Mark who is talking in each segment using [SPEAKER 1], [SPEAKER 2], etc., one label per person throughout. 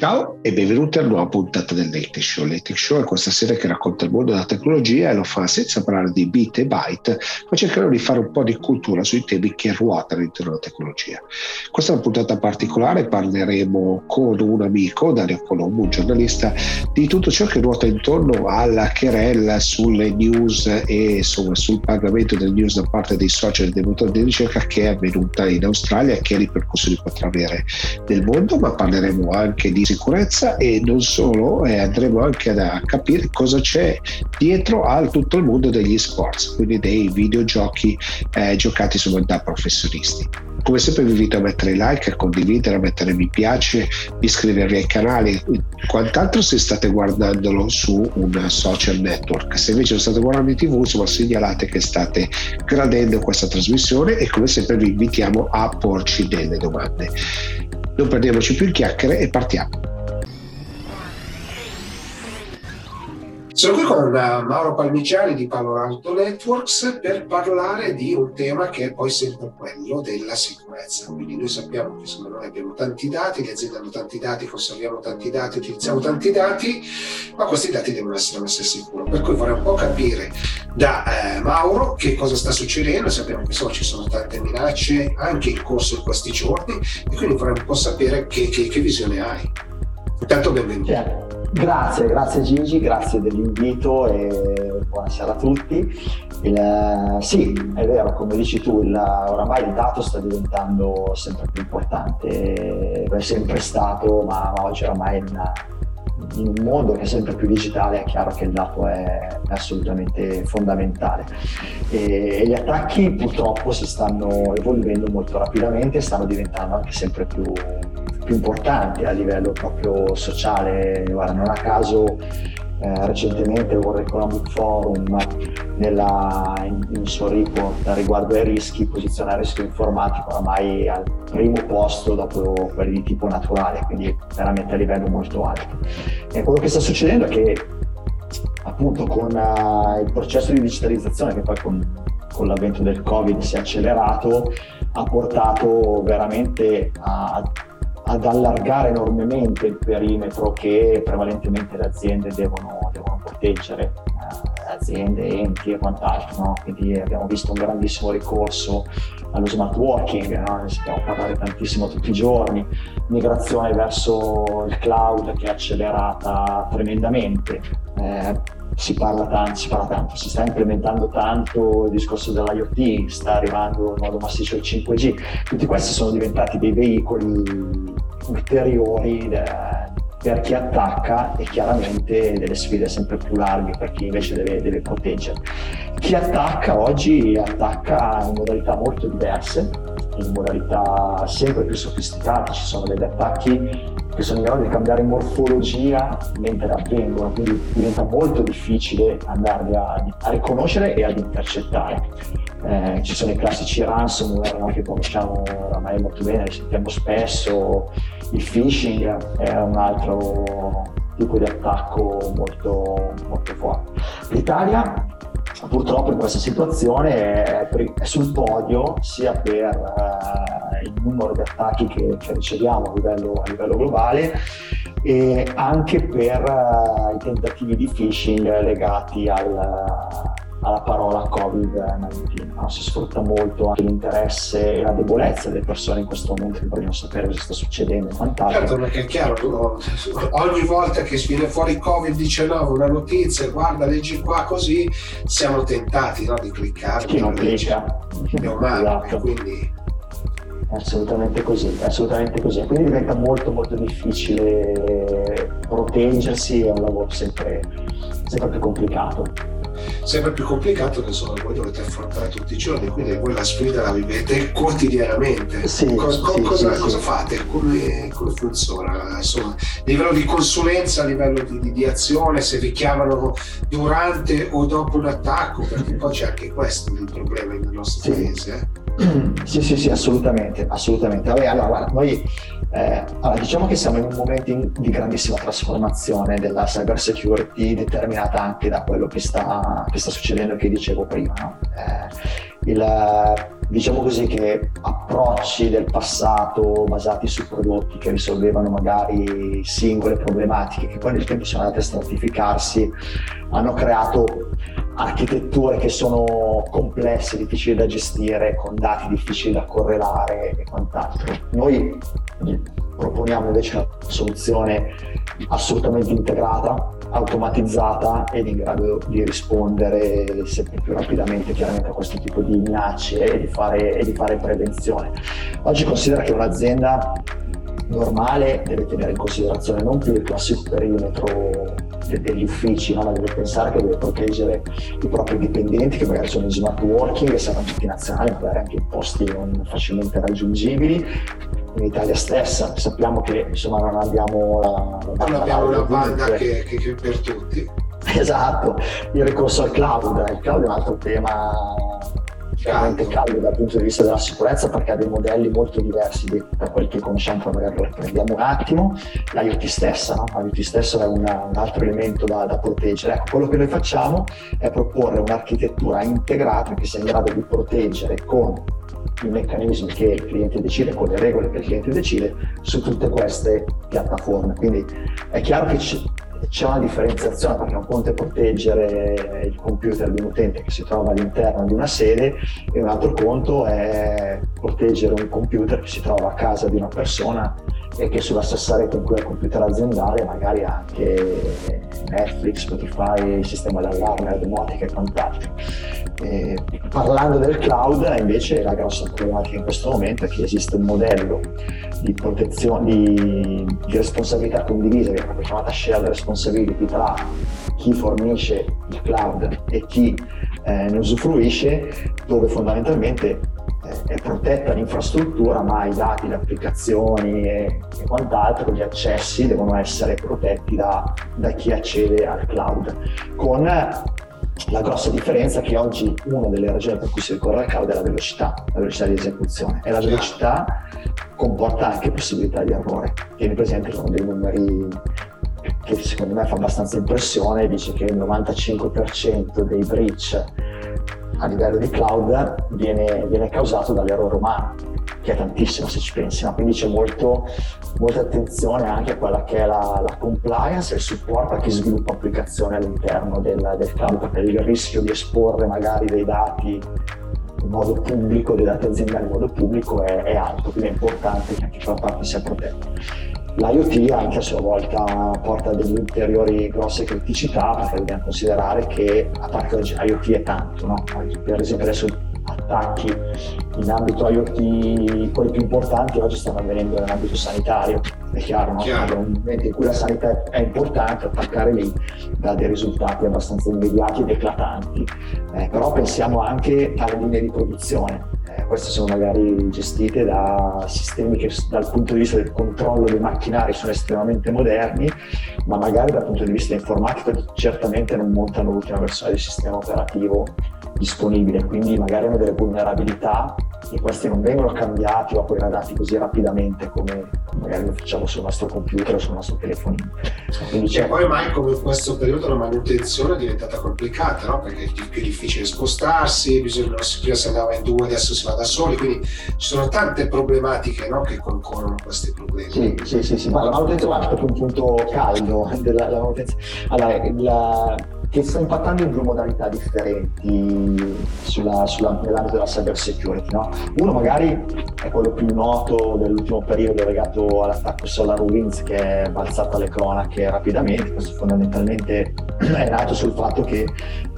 [SPEAKER 1] Ciao e benvenuti a una nuova puntata del Late Show. Late Show è questa serie che racconta il mondo della tecnologia e lo fa senza parlare di bit e byte, ma cercheremo di fare un po' di cultura sui temi che ruotano all'interno della tecnologia. Questa è una puntata particolare, parleremo con un amico, Dario Colombo, un giornalista, di tutto ciò che ruota intorno alla querella sulle news e insomma, sul pagamento delle news da parte dei social e dei motori di ricerca che è avvenuta in Australia e che ripercussioni potrà avere nel mondo, ma parleremo anche di sicurezza e non solo, eh, andremo anche a capire cosa c'è dietro a tutto il mondo degli sports, quindi dei videogiochi eh, giocati insomma, da professionisti. Come sempre vi invito a mettere like, a condividere, a mettere mi piace, iscrivervi ai canali, quant'altro se state guardandolo su un social network. Se invece lo state guardando in tv, insomma segnalate che state gradendo questa trasmissione e come sempre vi invitiamo a porci delle domande. Non perdiamoci più in chiacchiere e partiamo. Sono qui con eh, Mauro Palmiciani di Palo Alto Networks per parlare di un tema che è poi sempre quello della sicurezza. Quindi noi sappiamo che insomma, noi abbiamo tanti dati, le aziende hanno tanti dati, conserviamo tanti dati, utilizziamo tanti dati, ma questi dati devono essere messi al sicuro. Per cui vorrei un po' capire da eh, Mauro che cosa sta succedendo. Sappiamo che insomma, ci sono tante minacce anche in corso in questi giorni e quindi vorrei un po' sapere che, che, che visione hai. Intanto benvenuto.
[SPEAKER 2] Yeah. Grazie, grazie Gigi, grazie dell'invito e buonasera a tutti. Il, sì, è vero, come dici tu, il, oramai il dato sta diventando sempre più importante, è sempre stato, ma, ma oggi oramai in, in, un mondo che è sempre più digitale è chiaro che il dato è, è assolutamente fondamentale. E, e gli attacchi purtroppo si stanno evolvendo molto rapidamente e stanno diventando anche sempre più più importanti a livello proprio sociale. Guarda, non a caso eh, recentemente il World Economic Forum nella, in, in suo report riguardo ai rischi posiziona il rischio informatico ormai al primo posto dopo quelli di tipo naturale, quindi veramente a livello molto alto. E quello che sta succedendo è che appunto con uh, il processo di digitalizzazione che poi con, con l'avvento del Covid si è accelerato ha portato veramente a ad allargare enormemente il perimetro che prevalentemente le aziende devono, devono proteggere, eh, aziende, enti e quant'altro. No? Quindi abbiamo visto un grandissimo ricorso allo smart working, no? ne sentiamo parlare tantissimo tutti i giorni, migrazione verso il cloud che è accelerata tremendamente. Eh, si parla tanto, si parla tanto, si sta implementando tanto il discorso dell'IoT, sta arrivando in modo massiccio il 5G, tutti questi sono diventati dei veicoli ulteriori per chi attacca e chiaramente delle sfide sempre più larghe per chi invece deve, deve proteggere. Chi attacca oggi attacca in modalità molto diverse, in modalità sempre più sofisticate, ci sono degli attacchi che sono in grado di cambiare morfologia mentre avvengono, quindi diventa molto difficile andarli a, a riconoscere e ad intercettare. Eh, ci sono i classici ransomware no, che conosciamo ormai molto bene, li sentiamo spesso, il phishing è un altro tipo di attacco molto, molto forte. L'Italia purtroppo in questa situazione è, sul podio sia per uh, il numero di attacchi che, che riceviamo a livello, a livello, globale e anche per uh, i tentativi di phishing legati al, alla parola Covid-19. No? Si sfrutta molto anche l'interesse e la debolezza delle persone in questo momento che vogliono sapere cosa sta succedendo e quant'altro.
[SPEAKER 1] Certo, perché è chiaro, ogni volta che viene fuori Covid-19 una notizia, guarda, leggi qua così, siamo tentati no, di cliccare.
[SPEAKER 2] Chi non clicca.
[SPEAKER 1] È umano, esatto. quindi...
[SPEAKER 2] Assolutamente così, assolutamente così. Quindi diventa molto molto difficile proteggersi, è un lavoro sempre, sempre più complicato
[SPEAKER 1] sempre più complicato che insomma voi dovete affrontare tutti i giorni, quindi voi la sfida la vivete quotidianamente.
[SPEAKER 2] Sì,
[SPEAKER 1] cosa,
[SPEAKER 2] sì,
[SPEAKER 1] cosa,
[SPEAKER 2] sì,
[SPEAKER 1] cosa fate? Come, come, funziona? Insomma, livello di consulenza, a livello di, di, di, azione, se vi chiamano durante o dopo un attacco, perché poi c'è anche questo il problema nel nostro paese. Eh?
[SPEAKER 2] Sì, sì, sì, assolutamente, assolutamente. Vabbè, allora, guarda, noi eh, allora, diciamo che siamo in un momento in, di grandissima trasformazione della cyber security determinata anche da quello che sta, che sta succedendo che dicevo prima. No? Eh, il, diciamo così che approcci del passato basati su prodotti che risolvevano magari singole problematiche che poi nel tempo sono andate a stratificarsi hanno creato architetture che sono complesse, difficili da gestire, con dati difficili da correlare e quant'altro. Noi proponiamo invece una soluzione assolutamente integrata, automatizzata ed in grado di rispondere sempre più rapidamente chiaramente a questo tipo di minacce e di fare, e di fare prevenzione. Oggi considera che un'azienda normale deve tenere in considerazione non più il classico perimetro degli uffici, ma deve pensare che deve proteggere i propri dipendenti che magari sono in smart working, che saranno tutti nazionali, magari anche in posti non facilmente raggiungibili. In Italia stessa sappiamo che insomma non abbiamo
[SPEAKER 1] la, non abbiamo una banda che, che, che per tutti.
[SPEAKER 2] Esatto, il ricorso al cloud, il cloud è un altro tema veramente caldo dal punto di vista della sicurezza perché ha dei modelli molto diversi da quelli che conosciamo, poi magari lo riprendiamo un attimo. L'IoT stessa, no? l'IoT stesso è una, un altro elemento da, da, proteggere. Ecco, quello che noi facciamo è proporre un'architettura integrata che sia in grado di proteggere con i meccanismi che il cliente decide, con le regole che il cliente decide su tutte queste piattaforme. Quindi è chiaro che c'è una differenziazione perché un conto è proteggere il computer di un utente che si trova all'interno di una sede e un altro conto è proteggere un computer che si trova a casa di una persona e che sulla stessa rete in cui è il computer aziendale magari anche Netflix, Spotify, il sistema d'allarme, la domotica e quant'altro. E parlando del cloud invece la grossa problematica in questo momento è che esiste un modello di protezione, di, di responsabilità condivisa, che è proprio chiamata shared responsibility tra chi fornisce il cloud e chi eh, ne usufruisce, dove fondamentalmente è protetta l'infrastruttura, ma i dati, le applicazioni e, e quant'altro, gli accessi devono essere protetti da, da chi accede al cloud. Con la grossa differenza è che oggi una delle ragioni per cui si ricorre al cloud è la velocità, la velocità di esecuzione e la velocità comporta anche possibilità di errore. Tieni presente sono dei numeri che secondo me fa abbastanza impressione, dice che il 95% dei breach a livello di cloud viene, viene causato dall'errore umano, che è tantissimo se ci pensi, no? quindi c'è molto, molta attenzione anche a quella che è la, la compliance e il supporto a chi sviluppa applicazioni all'interno del, del cloud, perché il rischio di esporre magari dei dati in modo pubblico, dei dati aziendali in modo pubblico è, è alto, quindi è importante che anche quella parte sia protetta. L'IoT anche a sua volta porta delle ulteriori grosse criticità perché dobbiamo considerare che a parte oggi IoT è tanto, no? per esempio adesso attacchi in ambito IoT, quelli più importanti oggi stanno avvenendo nell'ambito sanitario, è chiaro, no? Un momento in cui la sanità è importante, attaccare lì dà dei risultati abbastanza immediati ed eclatanti, eh, però pensiamo anche alle linee di produzione queste sono magari gestite da sistemi che dal punto di vista del controllo dei macchinari sono estremamente moderni, ma magari dal punto di vista informatico certamente non montano l'ultima versione del sistema operativo disponibile, quindi magari hanno delle vulnerabilità e questi non vengono cambiati o upgradati così rapidamente come magari lo facciamo sul nostro computer o sul nostro telefonino.
[SPEAKER 1] Quindi e poi mai come in questo periodo la manutenzione è diventata complicata, no? perché è più difficile spostarsi, bisogna, prima si andava in due, adesso si va da soli, quindi ci sono tante problematiche no? che concorrono a questi problemi.
[SPEAKER 2] Sì, sì, sì, sì. ma la manutenzione è proprio un punto caldo della manutenzione. Allora, la, che sta impattando in due modalità differenti sulla, sulla, nell'ambito della cyber security. No? Uno magari è quello più noto dell'ultimo periodo legato all'attacco SolarWinds che è balzato alle cronache rapidamente, questo fondamentalmente è nato sul fatto che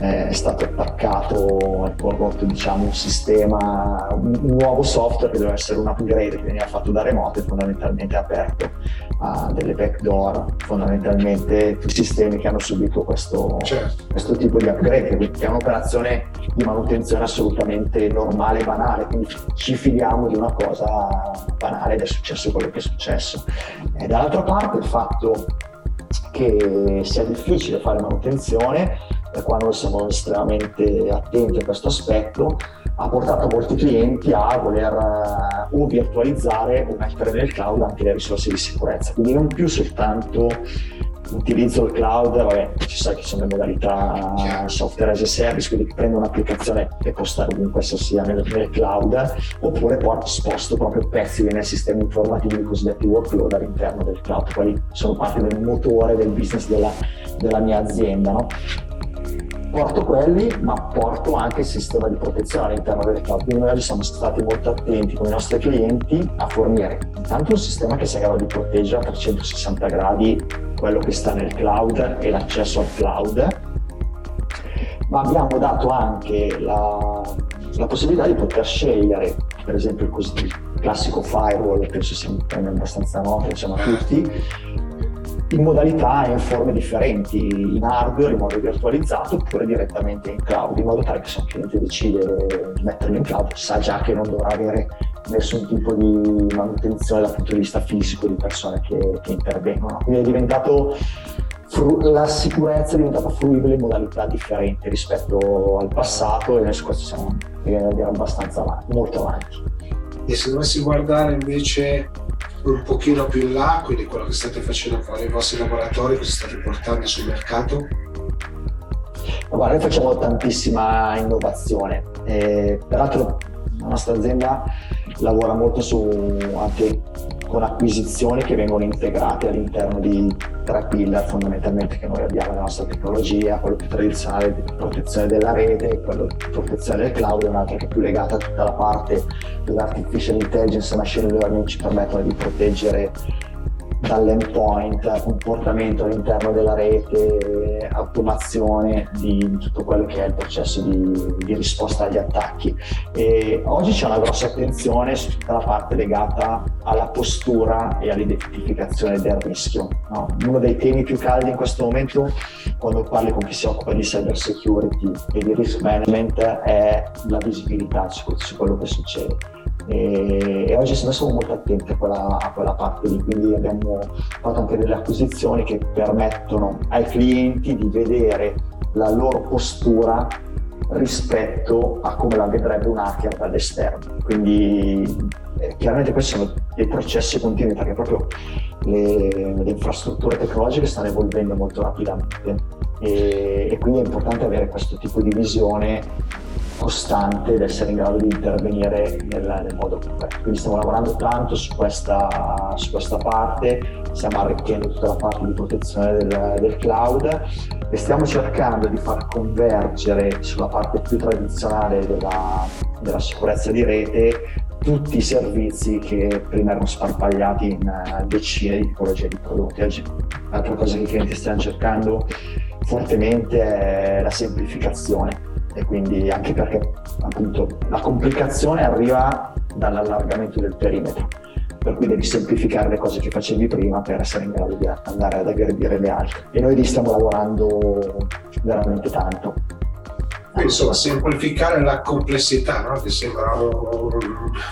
[SPEAKER 2] eh, è stato attaccato e prodotto diciamo, un sistema, un, un, nuovo software che doveva essere un upgrade che veniva fatto da remoto e fondamentalmente aperto a delle backdoor, fondamentalmente sistemi che hanno subito questo, certo. Questo tipo di upgrade, quindi è un'operazione di manutenzione assolutamente normale e banale, quindi ci fidiamo di una cosa banale ed è successo quello che è successo. E dall'altra parte il fatto che sia difficile fare manutenzione, per quando siamo estremamente attenti a questo aspetto, ha portato molti clienti a voler uh, o virtualizzare o mettere nel cloud anche le risorse di sicurezza, quindi non più soltanto utilizzo il cloud, vabbè, ci sa che sono le modalità software as a service, quindi prendo un'applicazione che può stare ovunque esso sia nel, nel cloud, oppure porto, sposto proprio pezzi nel sistema informativo, i cosiddetti workload all'interno del cloud, quali sono parte del motore del business della, della mia azienda. No? Porto quelli, ma porto anche il sistema di protezione all'interno del cloud. Quindi noi oggi siamo stati molto attenti con i nostri clienti a fornire intanto un sistema che sia in grado di proteggere a 360 gradi quello che sta nel cloud e l'accesso al cloud, ma abbiamo dato anche la, la possibilità di poter scegliere, per esempio il, classico firewall, penso sia abbastanza noto insomma, a tutti, in modalità e in forme differenti, in hardware, in modo virtualizzato oppure direttamente in cloud, in modo tale che se un cliente decide di metterlo in cloud sa già che non dovrà avere nessun tipo di manutenzione dal punto di vista fisico di persone che, che intervengono. Quindi è diventato la sicurezza è diventata fruibile in modalità differenti rispetto al passato e su questo siamo abbastanza avanti, molto avanti.
[SPEAKER 1] E se dovessi guardare invece un pochino più in là, quindi quello che state facendo con i vostri laboratori, cosa state portando sul mercato?
[SPEAKER 2] Guarda, noi facciamo tantissima innovazione, e, peraltro la nostra azienda lavora molto su anche con acquisizioni che vengono integrate all'interno di tre pillar fondamentalmente che noi abbiamo nella nostra tecnologia, quello più tradizionale di protezione della rete, quello di protezione del cloud e un'altra che è più legata a tutta la parte dell'artificial intelligence e machine learning ci permettono di proteggere dall'endpoint, comportamento all'interno della rete, automazione di tutto quello che è il processo di, di risposta agli attacchi. E oggi c'è una grossa attenzione su tutta la parte legata alla postura e all'identificazione del rischio. No? Uno dei temi più caldi in questo momento, quando parli con chi si occupa di cyber security e di risk management, è la visibilità su, su quello che succede e, e oggi siamo molto attenti a quella, a quella, parte lì, quindi abbiamo fatto anche delle acquisizioni che permettono ai clienti di vedere la loro postura rispetto a come la vedrebbe un hacker dall'esterno. Quindi eh, chiaramente questi sono dei processi continui perché proprio le, le infrastrutture tecnologiche stanno evolvendo molto rapidamente e, e quindi è importante avere questo tipo di visione costante ed essere in grado di intervenire nel, nel modo corretto. Quindi stiamo lavorando tanto su questa, su questa, parte, stiamo arricchendo tutta la parte di protezione del, del cloud e stiamo cercando di far convergere sulla parte più tradizionale della, della sicurezza di rete tutti i servizi che prima erano sparpagliati in uh, decine di tipologie di prodotti. Oggi l'altra cosa che i clienti stanno cercando fortemente è la semplificazione e quindi anche perché appunto la complicazione arriva dall'allargamento del perimetro. Per cui devi semplificare le cose che facevi prima per essere in grado di andare ad aggredire le altre. E noi lì stiamo lavorando veramente tanto.
[SPEAKER 1] Insomma semplificare la complessità no? che sembra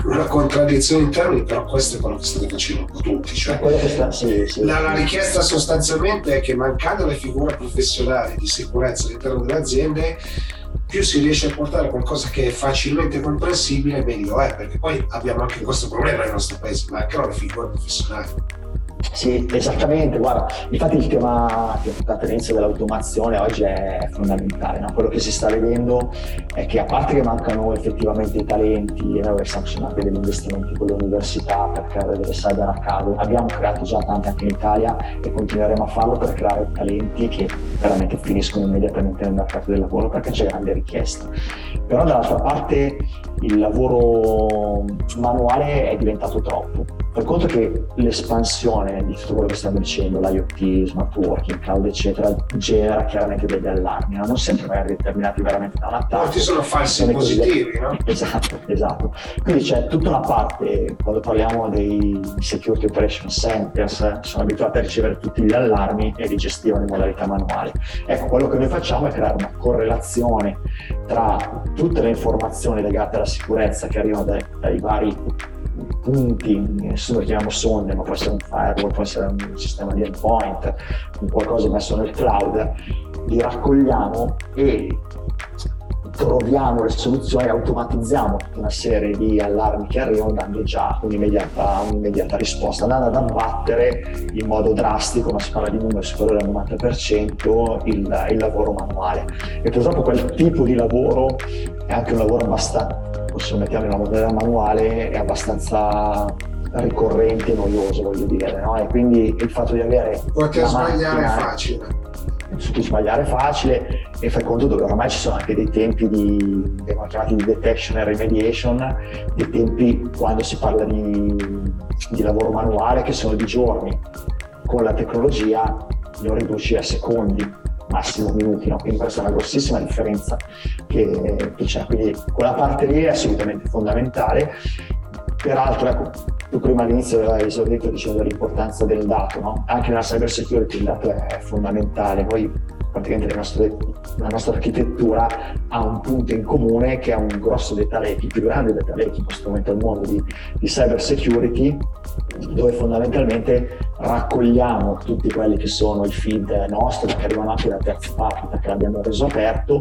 [SPEAKER 1] una contraddizione in termini però questo è quello che state facendo tutti cioè, sta, sì, sì, la, la, richiesta sostanzialmente è che mancando le figure professionali di sicurezza all'interno delle aziende più si riesce a portare qualcosa che è facilmente comprensibile, meglio è, perché poi abbiamo anche questo problema nel nostro paese, mancano le figure professionali.
[SPEAKER 2] Sì, esattamente, guarda, infatti il tema ha tendenza dell'automazione oggi è fondamentale, no? quello che si sta vedendo è che a parte che mancano effettivamente i talenti e noi anche degli investimenti con le università per creare delle cyber academy, abbiamo creato già tante anche in Italia e continueremo a farlo per creare talenti che veramente finiscono immediatamente nel mercato del lavoro perché c'è grande richiesta. Però dall'altra parte il lavoro manuale è diventato troppo. Per conto che l'espansione di tutto quello che stiamo dicendo, l'IoT, smart working, cloud, eccetera, genera chiaramente degli allarmi, no? non sempre magari determinati veramente da un attacco.
[SPEAKER 1] Molti sono falsi positivi, no?
[SPEAKER 2] Esatto, esatto. Quindi c'è tutta una parte, quando parliamo dei Security Operation Centers, sono abituati a ricevere tutti gli allarmi e li gestivano in modalità manuale. Ecco, quello che noi facciamo è creare una correlazione tra tutte le informazioni legate alla sicurezza che arrivano dai, dai vari punti, nessuno lo chiamiamo sonde, ma può essere un firewall, può essere un sistema di endpoint, qualcosa messo nel cloud, li raccogliamo e troviamo le soluzioni, automatizziamo tutta una serie di allarmi che arrivano dando già un'immediata, un'immediata risposta, andando ad abbattere in modo drastico, ma si parla di numeri superiori al 90%, il, il lavoro manuale. E purtroppo quel tipo di lavoro è anche un lavoro abbastanza, possiamo metterlo in una modella manuale, è abbastanza ricorrente e noioso, voglio dire, no? E quindi il fatto di avere...
[SPEAKER 1] Poter sbagliare è facile
[SPEAKER 2] su cui sbagliare è facile e fai conto dove ormai ci sono anche dei tempi di, vengono chiamati di detection e remediation, dei tempi quando si parla di, di lavoro manuale che sono di giorni. Con la tecnologia lo riduci a secondi, massimo minuti, no? quindi questa è una grossissima differenza che, che c'è. Quindi quella parte lì è assolutamente fondamentale. Peraltro, ecco, tu prima all'inizio hai esordito dicendo l'importanza del dato, no? anche nella cyber security il dato è fondamentale. Noi praticamente nostre, la nostra architettura ha un punto in comune che è un grosso data lake, il più grande data lake in questo momento al mondo di, di cyber security, dove fondamentalmente raccogliamo tutti quelli che sono i feed nostri, che arrivano anche da terze parti perché l'abbiamo reso aperto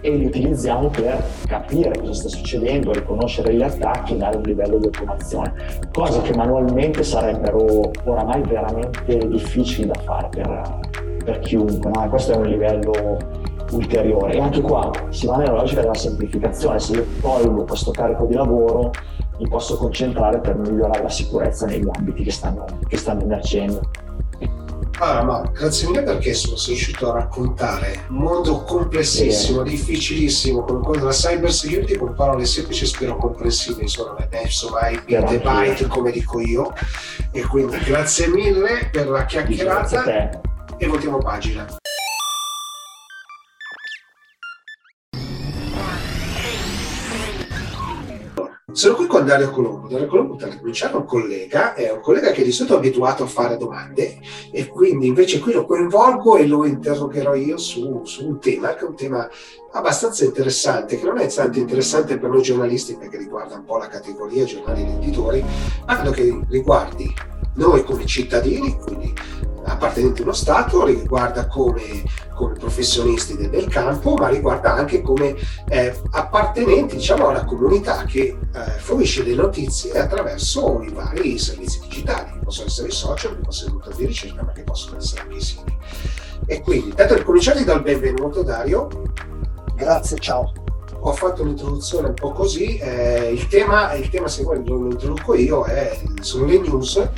[SPEAKER 2] e li utilizziamo per capire cosa sta succedendo, riconoscere gli attacchi e dare un livello di automazione, cose che manualmente sarebbero oramai veramente difficili da fare per, per chiunque, no? questo è un livello ulteriore. E anche qua si va nella logica della semplificazione, se io tolgo questo carico di lavoro mi posso concentrare per migliorare la sicurezza negli ambiti che stanno, che stanno emergendo.
[SPEAKER 1] Allora, ma grazie mille perché sono riuscito a raccontare un mondo complessissimo, sì. difficilissimo, quello della cyber security con parole semplici e spero comprensibili, insomma, insomma i bit e byte come dico io. E quindi grazie mille per la chiacchierata e voltiamo pagina. Sono qui con Dario Colombo. Dario Colombo, per cominciare, è un collega, è un collega che di solito è abituato a fare domande e quindi invece qui lo coinvolgo e lo interrogherò io su, su un tema che è un tema abbastanza interessante, che non è tanto interessante per noi giornalisti perché riguarda un po' la categoria giornali ed editori, ma credo che riguardi noi come cittadini, quindi appartenenti a uno Stato, riguarda come, come professionisti del, del, campo, ma riguarda anche come eh, appartenenti diciamo, a una comunità che eh, fornisce delle notizie attraverso i vari servizi digitali, che possono essere i social, che possono essere i motori di ricerca, ma che possono essere anche i siti. E quindi, intanto ricominciati dal benvenuto Dario.
[SPEAKER 3] Grazie, ciao
[SPEAKER 1] ho fatto un'introduzione un po' così. Eh, il, tema, il tema, se vuoi, lo introduco io, è, sono le news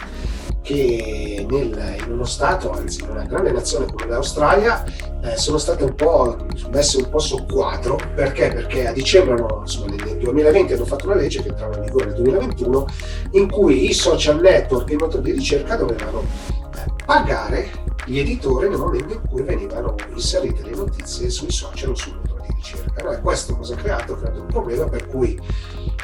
[SPEAKER 1] che nel, in uno Stato, anzi in una grande nazione come l'Australia, eh, sono state un po' messe un po' soqquadro. Perché? Perché a dicembre, no, insomma, nel 2020 hanno fatto una legge che entrava in vigore nel 2021 in cui i social network e i motori di ricerca dovevano eh, pagare gli editori nel momento in cui venivano inserite le notizie sui social o sul motore di ricerca. E questo cosa ha creato? Ha creato un problema per cui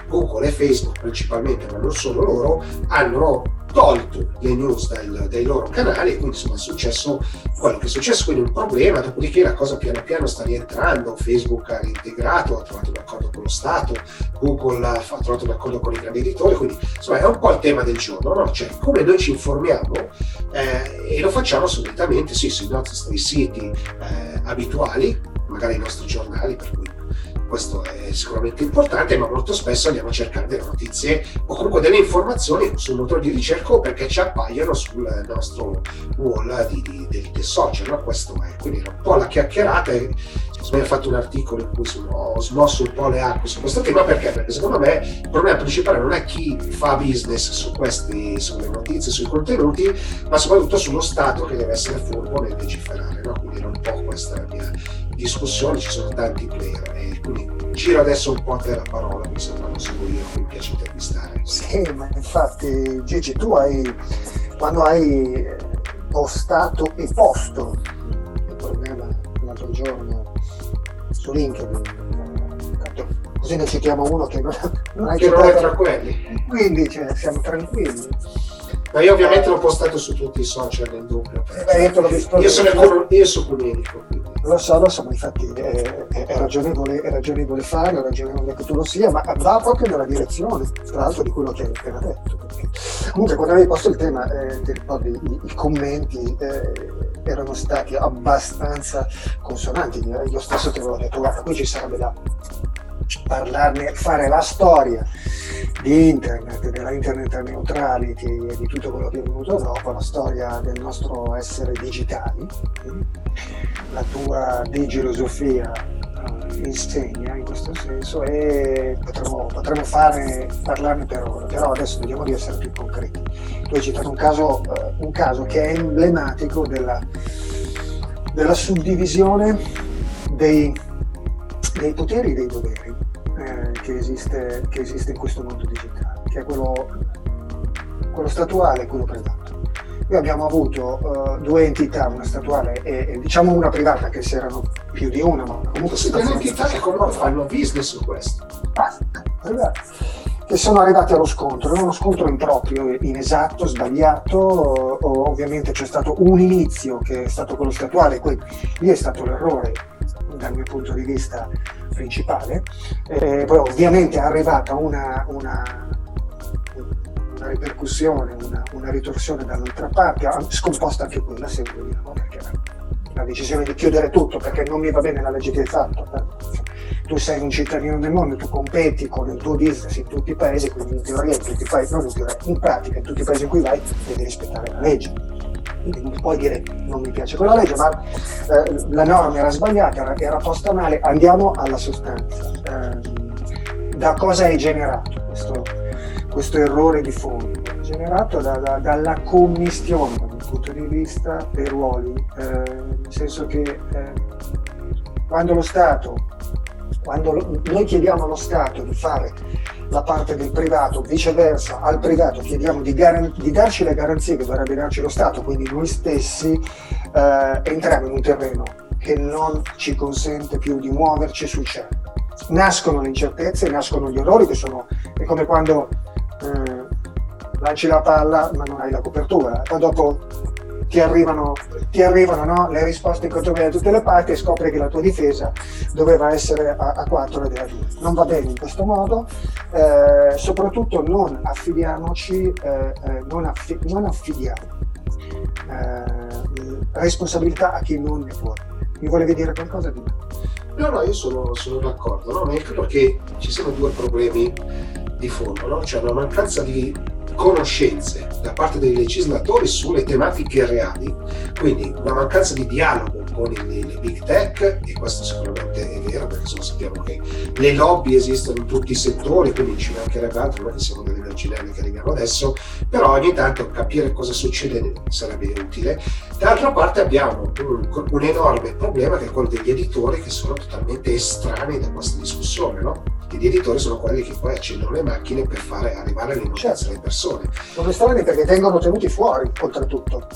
[SPEAKER 1] Google e Facebook principalmente, ma non solo loro, hanno tolto le news dal, dai loro canali e quindi insomma è successo quello che è successo, quindi un problema, dopodiché la cosa piano piano sta rientrando, Facebook ha reintegrato, ha trovato un accordo con lo Stato, Google ha trovato un accordo con i grandi editori, quindi insomma è un po' il tema del giorno, no? cioè come noi ci informiamo eh, e lo facciamo solitamente sì, sui nostri siti eh, abituali, magari i nostri giornali, per cui questo è sicuramente importante, ma molto spesso andiamo a cercare delle notizie o comunque delle informazioni sul motore di ricerca o perché ci appaiono sul nostro wall di, di, di, di social. No? Questo è quindi un po' la chiacchierata. E, ho fatto un articolo in cui sono, ho smosso un po' le acque su questo tema perché? Perché secondo me il problema principale non è chi fa business su questi, sulle notizie, sui contenuti, ma soprattutto sullo Stato che deve essere furbo nel legiferare. No? Quindi era un po' questa la mia discussione, ci sono tanti player e quindi giro adesso un po' a te la parola, mi sembra non solo io, mi piace intervistare.
[SPEAKER 3] Sì, ma infatti Gigi tu hai, quando hai postato e posto il problema l'altro giorno su LinkedIn, così ne citiamo uno che non,
[SPEAKER 1] non, che non è tra quelli.
[SPEAKER 3] Quindi cioè, siamo tranquilli.
[SPEAKER 1] Ma io ovviamente l'ho postato su tutti i social nel dubbio.
[SPEAKER 3] Eh, io,
[SPEAKER 1] io sono, io sono. Quindi.
[SPEAKER 3] Lo so, lo so, ma infatti è, è, ragionevole, è ragionevole farlo, è ragionevole che tu lo sia, ma va proprio nella direzione, tra l'altro, di quello che hai appena detto. Perché comunque quando avevi posto il tema, eh, ti ricordi, i, i commenti eh, erano stati abbastanza consonanti. Io stesso ti avevo detto, guarda, qui ci sarebbe da parlarne, fare la storia di internet, della internet neutrality e di tutto quello che è venuto dopo, la storia del nostro essere digitali, la tua digilosofia uh, insegna in questo senso e potremmo, potremmo fare, parlarne per ora, però adesso vediamo di essere più concreti. Tu hai citato un caso, uh, un caso che è emblematico della, della suddivisione dei, dei poteri e dei doveri eh, che, esiste, che, esiste, in questo mondo digitale, che è quello, quello statuale e quello privato. Noi abbiamo avuto uh, due entità, una statuale e, e, diciamo una privata, che si erano più di una, ma comunque...
[SPEAKER 1] Sì, le entità che comunque fanno business su questo.
[SPEAKER 3] Ah, che sono arrivati allo scontro, è uno scontro improprio, inesatto, sbagliato, o, ovviamente c'è stato un inizio che è stato quello statuale, poi lì è stato l'errore dal mio punto di vista principale, eh, poi ovviamente è arrivata una, una, una ripercussione, una, una, ritorsione dall'altra parte, scomposta anche quella se vogliamo, perché la, decisione di chiudere tutto perché non mi va bene la legge che hai fatto. Tu sei un cittadino del mondo, tu competi con il tuo business in tutti i paesi, quindi in teoria in tutti i paesi, non in teoria, in pratica in tutti i paesi in cui vai devi rispettare la legge quindi puoi dire non mi piace quella legge, ma eh, la norma era sbagliata, era, era, posta male, andiamo alla sostanza. Eh, da cosa è generato questo, questo, errore di fondo? Generato da, da, dalla commistione dal punto di vista dei ruoli, eh, nel senso che eh, quando lo Stato, quando lo, noi chiediamo allo Stato di fare la parte del privato, viceversa al privato chiediamo di, garan- di darci le garanzie che dovrebbe darci lo Stato, quindi noi stessi eh, entriamo in un terreno che non ci consente più di muoverci sul cielo. Nascono le incertezze, nascono gli errori che sono, è come quando eh, lanci la palla ma non hai la copertura, poi dopo ti arrivano, ti arrivano no? le risposte in contropiede da tutte le parti e scopri che la tua difesa doveva essere a, a 4 ed è a 2. Non va bene in questo modo, eh, soprattutto non affidiamoci, eh, eh, non, affi- non, affidiamo eh, responsabilità a chi non ne può. Mi volevi dire qualcosa di?
[SPEAKER 1] No, no, io sono, sono d'accordo, no? ma credo che ci siano due problemi di fondo, no? cioè una mancanza di conoscenze da parte dei legislatori sulle tematiche reali, quindi una mancanza di dialogo con le, big tech, e questo sicuramente è vero perché insomma, sappiamo che le lobby esistono in tutti i settori, quindi ci mancherebbe altro, noi siamo delle verginelle che arriviamo adesso, però ogni tanto capire cosa succede sarebbe utile. D'altra parte abbiamo un, un enorme problema che è quello degli editori che sono totalmente estranei da questa discussione, no? Gli editori sono quelli che poi accendono le macchine per fare arrivare le notizie certo. alle persone.
[SPEAKER 3] Sono strani perché vengono tenuti fuori, oltretutto.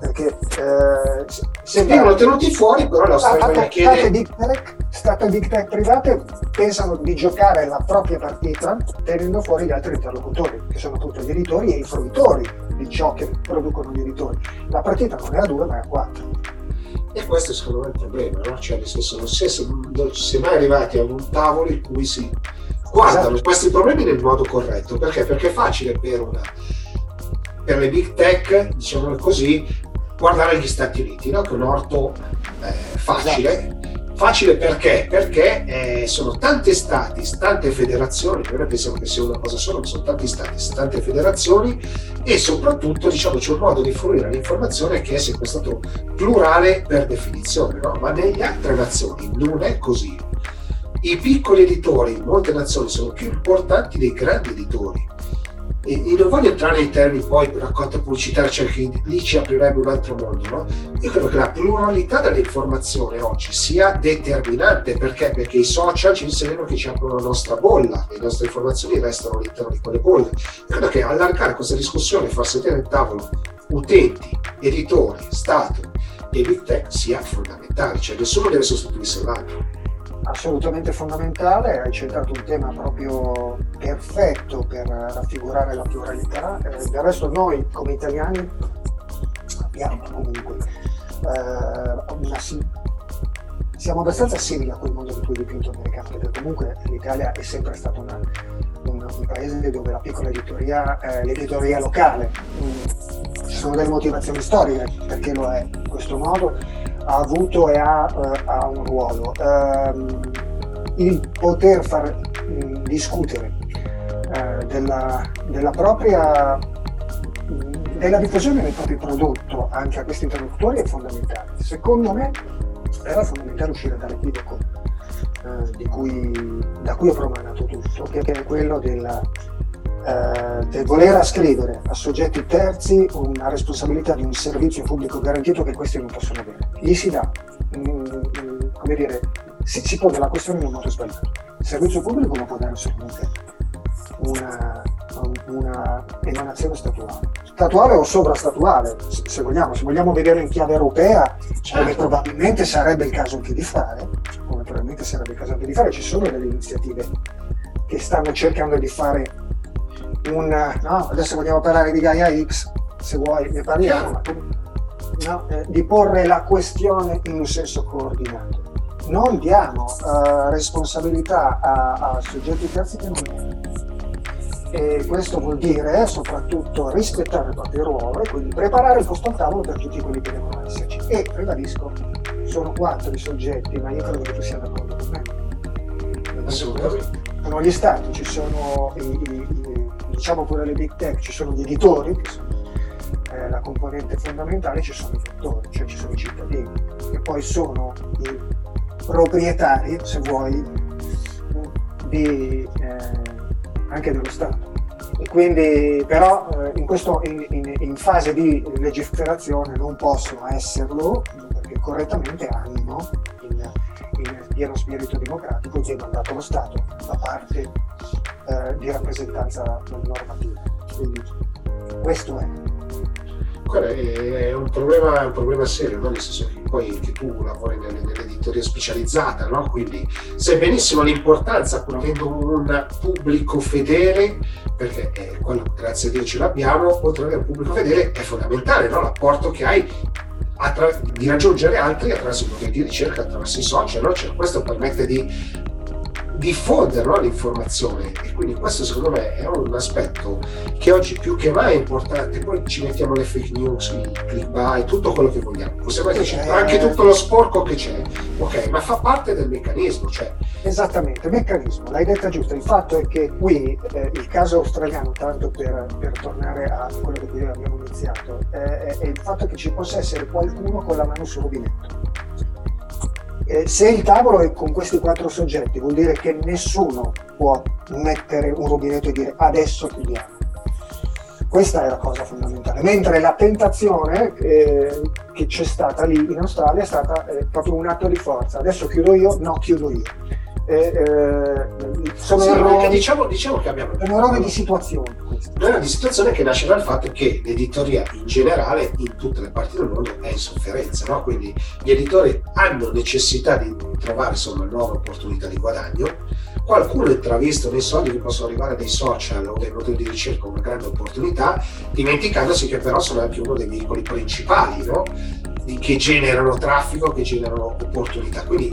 [SPEAKER 3] Perché eh,
[SPEAKER 1] se vengono tenuti fuori, però la storia chiede...
[SPEAKER 3] Big, tech, state big tech private pensano di giocare la propria partita tenendo fuori gli altri interlocutori, che sono appunto gli editori e i fruitori di ciò che producono gli editori. La partita non è a due, ma è a quattro.
[SPEAKER 1] E questo è secondo me il problema, no? cioè nel senso non si, è, non si è mai arrivati a un tavolo in cui si guardano esatto. questi problemi nel modo corretto. Perché? Perché è facile per, una, per le big tech, diciamo così, guardare gli Stati Uniti, no? che è un orto eh, facile. Esatto Facile perché? Perché eh, sono tanti stati, tante federazioni, noi pensiamo che sia una cosa sola, ma sono tanti stati, tante federazioni e soprattutto diciamo, c'è un modo di fruire l'informazione che è sempre stato plurale per definizione, no? ma nelle altre nazioni non è così. I piccoli editori in molte nazioni sono più importanti dei grandi editori e, e, non voglio entrare nei termini poi raccolta pubblicitaria, cioè che lì ci aprirebbe un altro mondo, no? Io credo che la pluralità dell'informazione oggi sia determinante perché? Perché i social ci insegnano che ci aprono la nostra bolla, le nostre informazioni restano all'interno di quelle bolle. Io credo che allargare questa discussione, far sedere al tavolo utenti, editori, Stato e big tech sia fondamentale, cioè nessuno deve sostituirsi all'altro
[SPEAKER 3] assolutamente fondamentale, hai citato un tema proprio perfetto per raffigurare la pluralità, eh, del resto noi come italiani abbiamo comunque eh, una, siamo abbastanza simili a quel mondo tu hai dipinto americano, perché comunque l'Italia è sempre stato una, un, un, paese dove la piccola editoria, eh, l'editoria locale, mh, mm, ci sono delle motivazioni storiche perché lo è in questo modo, ha avuto e ha, uh, ha un ruolo. Um, il poter far mh, discutere eh, della, della, propria della diffusione del proprio prodotto anche a questi interlocutori è fondamentale. Secondo me era fondamentale uscire dall'equivoco eh, cui, da cui ho promanato tutto, che è quello della, eh, del voler ascrivere a soggetti terzi una responsabilità di un servizio pubblico garantito che questi non possono avere. Gli si dà, mh, mm, mm, come dire, si, si pone la questione in un modo sbagliato. Il servizio pubblico non può dare solamente una, una emanazione statuale. Statuale o sovrastatuale, se vogliamo, se vogliamo vedere in chiave europea, certo. come probabilmente sarebbe il caso anche di fare, come probabilmente sarebbe il caso anche di fare, ci sono delle iniziative che stanno cercando di fare un... No, adesso vogliamo parlare di Gaia X, se vuoi ne parliamo, no, eh, di porre la questione in un senso coordinato. Non diamo uh, responsabilità a, a, soggetti terzi che non è. E questo vuol dire soprattutto rispettare il proprio ruolo e quindi preparare il posto al tavolo per tutti quelli che devono esserci. E ribadisco, sono quattro i soggetti, ma io credo che tu sia d'accordo con me.
[SPEAKER 1] Assolutamente.
[SPEAKER 3] Sono gli stati, ci sono i, i, diciamo pure le big tech, ci sono gli editori, che sono eh, la componente fondamentale, ci sono i fattori, cioè ci sono i cittadini, che poi sono i proprietari, se vuoi, di, eh, anche dello Stato. E quindi però eh, in, questo, in, in, in, fase di legiferazione non possono esserlo perché correttamente hanno in, pieno spirito democratico demandato lo Stato da parte eh, di rappresentanza normativa. Quindi questo è.
[SPEAKER 1] È un problema, è un problema serio, no? nel senso che poi che tu lavori nell'editoria specializzata, no? quindi sai benissimo l'importanza, pur avendo un pubblico fedele, perché eh, quello grazie a Dio ce l'abbiamo, oltre ad avere un pubblico fedele è fondamentale no? l'apporto che hai attra- di raggiungere altri attraverso i motori di ricerca, attraverso i social, no? cioè, questo permette di diffondere no, l'informazione e quindi questo secondo me è un aspetto che oggi più che mai è importante. Poi ci mettiamo le fake news i clickbait tutto quello che vogliamo. Possiamo metterci anche tutto lo sporco che c'è ok? Ma fa parte del meccanismo cioè...
[SPEAKER 3] esattamente meccanismo l'hai detta giusto il fatto è che qui eh, il caso australiano tanto per, per, tornare a quello cui abbiamo iniziato eh, è il fatto che ci possa essere qualcuno con la mano sul rubinetto eh, se il tavolo è con questi quattro soggetti, vuol dire che nessuno può mettere un rubinetto e dire adesso chiudiamo. Questa è la cosa fondamentale. Mentre la tentazione eh, che c'è stata lì in Australia è stata eh, proprio un atto di forza. Adesso chiudo io, no, chiudo io. Eh, sono, sì, errori,
[SPEAKER 1] diciamo, diciamo, che abbiamo
[SPEAKER 3] un errore di situazione.
[SPEAKER 1] È una di situazione che nasce dal fatto che l'editoria in generale in tutte le parti del mondo è in sofferenza, no? quindi gli editori hanno necessità di trovare insomma nuove opportunità di guadagno. Qualcuno intravisto nei soldi che possono arrivare dai social o dai motori di ricerca una grande opportunità, dimenticandosi che però sono anche uno dei veicoli principali no? che generano traffico, che generano opportunità. Quindi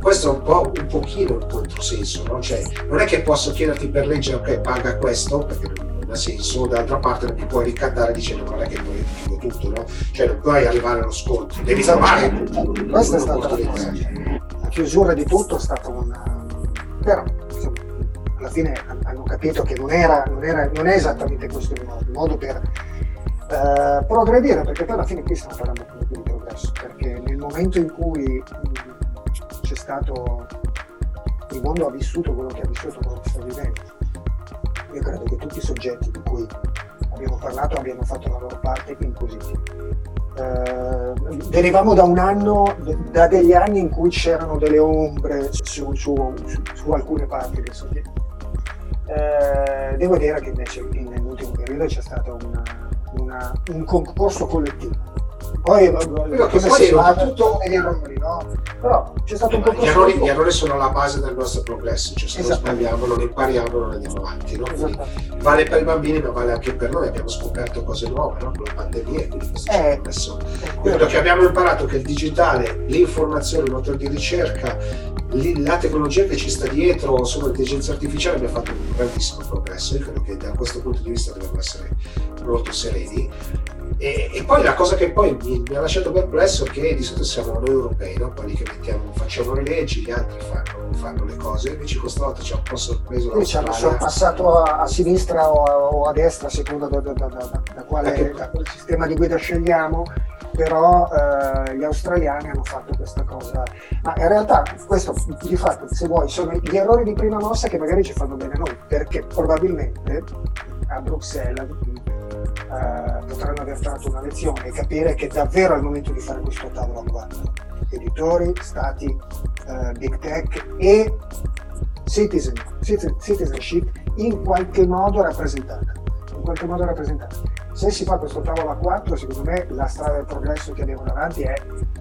[SPEAKER 1] questo è un po' un pochino il controsenso, no? Cioè, non è che posso chiederti per legge ok paga questo, perché non ha senso, d'altra parte non mi puoi ricattare dicendo non è che poi dico tutto, no? Cioè non puoi arrivare allo scontro, devi trovare
[SPEAKER 3] questa è stata la chiusura di tutto è stata una però alla fine hanno capito che non, era, non, era, non è esattamente questo il modo, il modo per eh, progredire, perché poi alla fine qui stiamo parlando di progresso, perché nel momento in cui c'è stato, il mondo ha vissuto quello che ha vissuto, quello che sta vivendo. Io credo che tutti i soggetti di cui abbiamo parlato abbiano fatto la loro parte in positivo. Eh, derivamo da un anno, da degli anni in cui c'erano delle ombre su, su, su, su alcune parti dei soggetti. Eh, devo dire che invece nell'ultimo periodo c'è stato una, una, un concorso collettivo poi
[SPEAKER 1] quello che poi soprattutto gli errori, no? Però c'è stato un po' gli errori, gli errori sono la base del nostro progresso, cioè se non sbagliamo, non impariamo, non andiamo avanti. No? vale per i bambini, ma vale anche per noi. Abbiamo scoperto cose nuove no? con la pandemia, quindi questo eh, ci messo. Quello che abbiamo imparato che il digitale, l'informazione, il motore di ricerca, la tecnologia che ci sta dietro, sono l'intelligenza artificiale, abbiamo fatto un grandissimo progresso. Io credo che da questo punto di vista dobbiamo essere molto sereni E, e, poi la cosa che poi mi, mi, ha lasciato perplesso è che di solito siamo noi europei, no? quelli che mettiamo, facciamo le leggi, gli altri fanno, fanno le cose, invece questa volta ci ha un po' sorpreso.
[SPEAKER 3] Sì, ci hanno sorpassato a, a, sinistra o a, o a, destra, a seconda da, da, da, da quale, che... quale, sistema di guida scegliamo, però eh, gli australiani hanno fatto questa cosa. Ma in realtà questo di fatto, se vuoi, sono gli errori di prima mossa che magari ci fanno bene noi, perché probabilmente a Bruxelles eh, potranno aver tratto una lezione e capire che davvero è il momento di fare questo tavolo a quattro. Editori, stati, eh, big tech e citizen, citizenship in qualche modo rappresentata. In qualche modo rappresentata. Se si fa questo tavolo a quattro, secondo me la strada del progresso che abbiamo davanti è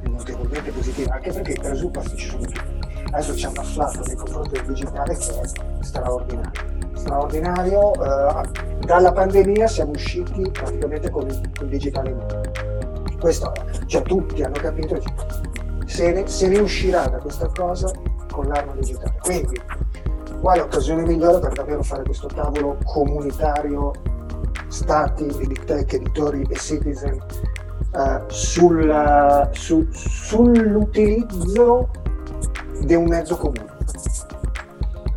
[SPEAKER 3] notevolmente positiva, anche perché i presupposti ci sono tutti. Adesso c'è un afflato nei confronti del digitale che è straordinario straordinario. Eh, dalla pandemia siamo usciti praticamente con il, con il digitale in mano. Questo, cioè tutti hanno capito, se ne, se ne uscirà da questa cosa con l'arma digitale. Quindi, quale occasione migliore per davvero fare questo tavolo comunitario, stati, big tech, editori e citizen, eh, sul, su, sull'utilizzo di un mezzo comune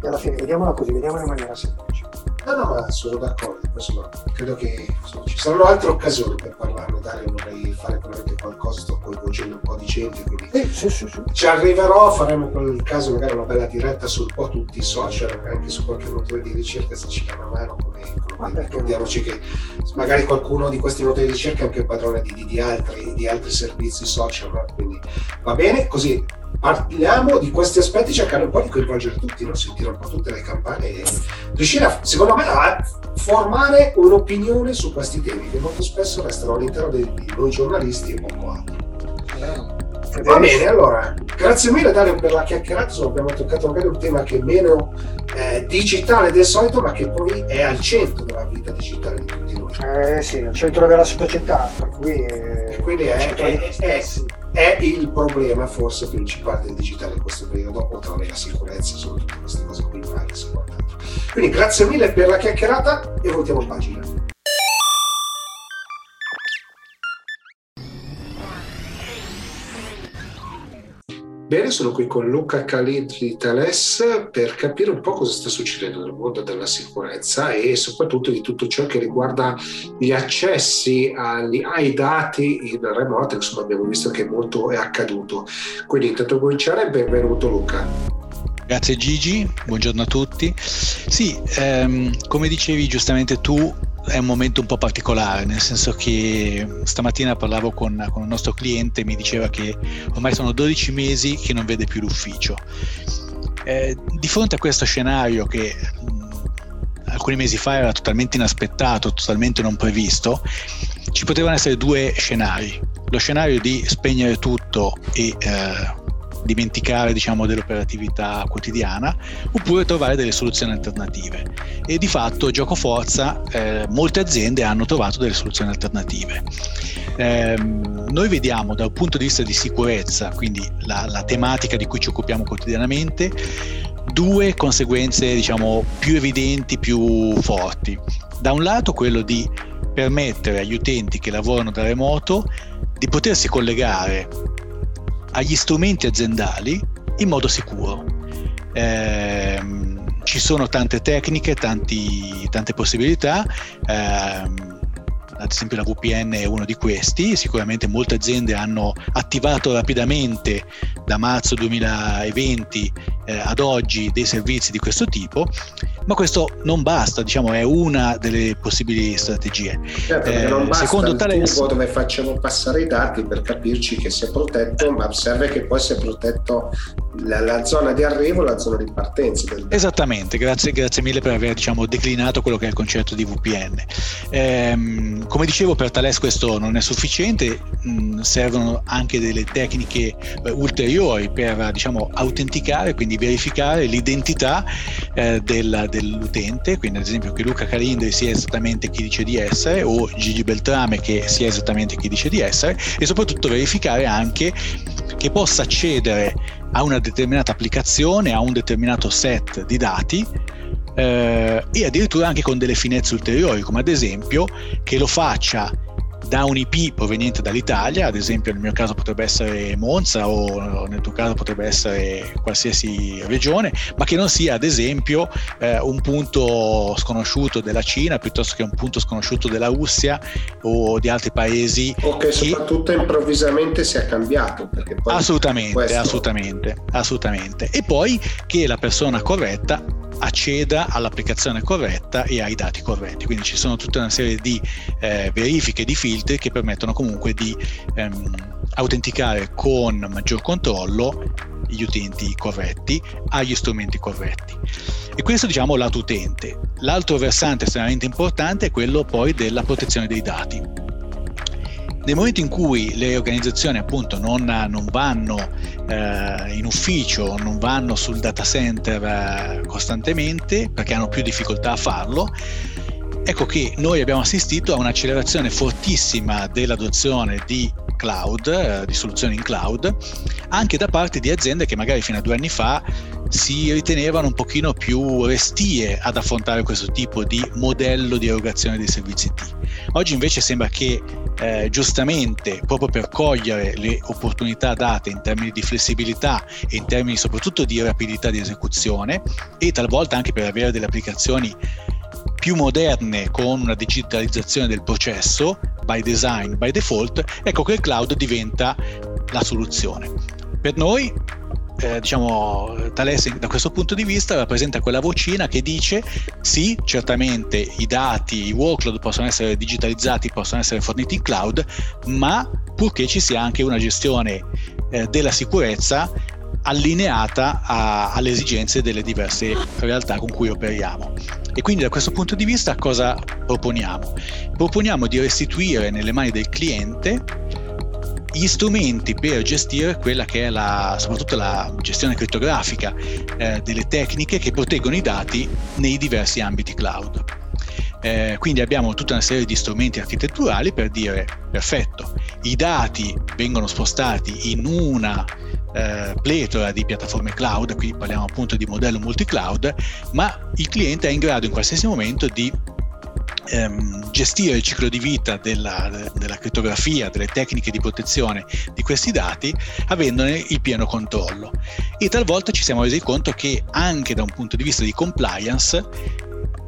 [SPEAKER 3] alla fine vediamola così, vediamola in maniera semplice.
[SPEAKER 1] No, no, sono d'accordo, no. credo che insomma, ci saranno altre occasioni per parlarne, Dario vorrei fare veramente qualcosa, sto coinvolgendo un po' di gente, quindi
[SPEAKER 3] eh, sì, sì, sì.
[SPEAKER 1] ci arriverò, faremo quel caso magari una bella diretta su un po' tutti i social, anche su qualche motore di ricerca se ci dà una mano, come, ricordiamoci che magari qualcuno di questi motori di ricerca è anche padrone di, di, di, altri, di altri servizi social, no? quindi va bene, così parliamo di questi aspetti cercando un po' di coinvolgere tutti, no? sentire un po' tutte le campane e riuscire, a, secondo me, a formare un'opinione su questi temi che molto spesso restano all'interno di noi giornalisti e poco altro. Va bene, allora, grazie mille Dario per la chiacchierata, insomma, abbiamo toccato magari un tema che è meno eh, digitale del solito, ma che poi è al centro della vita digitale di tutti noi.
[SPEAKER 3] Eh sì, al centro della società, per cui... È...
[SPEAKER 1] Quindi è, è, è, è il problema forse principale del digitale in questo periodo, oltre alla sicurezza, sono tutte queste cose qui, e quant'altro. Quindi grazie mille per la chiacchierata e voltiamo pagina. Bene, sono qui con Luca Calidri di Thales per capire un po' cosa sta succedendo nel mondo della sicurezza e soprattutto di tutto ciò che riguarda gli accessi agli, ai dati in remoto, insomma abbiamo visto che molto è accaduto. Quindi intanto cominciare, benvenuto Luca.
[SPEAKER 4] Grazie Gigi, buongiorno a tutti. Sì, ehm, come dicevi giustamente tu, è un momento un po' particolare, nel senso che stamattina parlavo con, con un nostro cliente e mi diceva che ormai sono 12 mesi che non vede più l'ufficio. Eh, di fronte a questo scenario che mh, alcuni mesi fa era totalmente inaspettato, totalmente non previsto, ci potevano essere due scenari. Lo scenario di spegnere tutto e eh, dimenticare diciamo, dell'operatività quotidiana oppure trovare delle soluzioni alternative. E di fatto gioco forza eh, molte aziende hanno trovato delle soluzioni alternative. Eh, noi vediamo dal punto di vista di sicurezza quindi la, la tematica di cui ci occupiamo quotidianamente due conseguenze diciamo più evidenti più forti. Da un lato quello di permettere agli utenti che lavorano da remoto di potersi collegare agli strumenti aziendali in modo sicuro. Eh, ci sono tante tecniche, tanti, tante possibilità. Eh, ad esempio la VPN è uno di questi, sicuramente molte aziende hanno attivato rapidamente da marzo 2020 eh, ad oggi dei servizi di questo tipo, ma questo non basta, diciamo, è una delle possibili strategie.
[SPEAKER 1] Certo, eh, non basta secondo tale... tubo dove facciamo passare i dati per capirci che sia protetto, ma serve che poi sia protetto la, la zona di arrivo e la zona di partenza.
[SPEAKER 4] Esattamente, grazie, grazie, mille per aver diciamo, declinato quello che è il concetto di VPN. Ehm, come dicevo, per Thales questo non è sufficiente, mh, mm, servono anche delle tecniche eh, ulteriori per diciamo, autenticare, quindi verificare l'identità eh, del, dell'utente, quindi ad esempio che Luca Calindri sia esattamente chi dice di essere o Gigi Beltrame che sia esattamente chi dice di essere e soprattutto verificare anche che possa accedere a una determinata applicazione, a un determinato set di dati eh, e addirittura anche con delle finezze ulteriori, come ad esempio che lo faccia da un IP proveniente dall'Italia, ad esempio nel mio caso potrebbe essere Monza o nel tuo caso potrebbe essere qualsiasi regione, ma che non sia ad esempio eh, un punto sconosciuto della Cina piuttosto che un punto sconosciuto della Russia o di altri paesi.
[SPEAKER 1] O che, che... soprattutto improvvisamente sia cambiato.
[SPEAKER 4] assolutamente, questo... assolutamente, assolutamente. E poi che la persona corretta acceda all'applicazione corretta e ai dati corretti. Quindi ci sono tutta una serie di eh, verifiche, di filtri che permettono comunque di ehm, autenticare con maggior controllo gli utenti corretti agli strumenti corretti. E questo diciamo lato utente. L'altro versante estremamente importante è quello poi della protezione dei dati nel momento in cui le organizzazioni appunto non, non vanno eh, in ufficio, non vanno sul data center eh, costantemente perché hanno più difficoltà a farlo, ecco che noi abbiamo assistito a un'accelerazione fortissima dell'adozione di cloud, eh, di soluzioni in cloud, anche da parte di aziende che magari fino a due anni fa si ritenevano un pochino più restie ad affrontare questo tipo di modello di erogazione dei servizi T. Oggi invece sembra che eh, giustamente, proprio per cogliere le opportunità date in termini di flessibilità e in termini soprattutto di rapidità di esecuzione e talvolta anche per avere delle applicazioni più moderne con una digitalizzazione del processo, by design, by default, ecco che il cloud diventa la soluzione. Per noi eh, diciamo, Thales da questo punto di vista rappresenta quella vocina che dice sì, certamente i dati, i workload possono essere digitalizzati, possono essere forniti in cloud, ma purché ci sia anche una gestione eh, della sicurezza allineata a, alle esigenze delle diverse realtà con cui operiamo. E quindi da questo punto di vista cosa proponiamo? Proponiamo di restituire nelle mani del cliente gli strumenti per gestire quella che è la, soprattutto la gestione crittografica eh, delle tecniche che proteggono i dati nei diversi ambiti cloud. Eh, quindi abbiamo tutta una serie di strumenti architetturali per dire perfetto, i dati vengono spostati in una eh, pletora di piattaforme cloud, qui parliamo appunto di modello multi-cloud, ma il cliente è in grado in qualsiasi momento di ehm, gestire il ciclo di vita della, della crittografia, delle tecniche di protezione di questi dati, avendone il pieno controllo. E talvolta ci siamo resi conto che anche da un punto di vista di compliance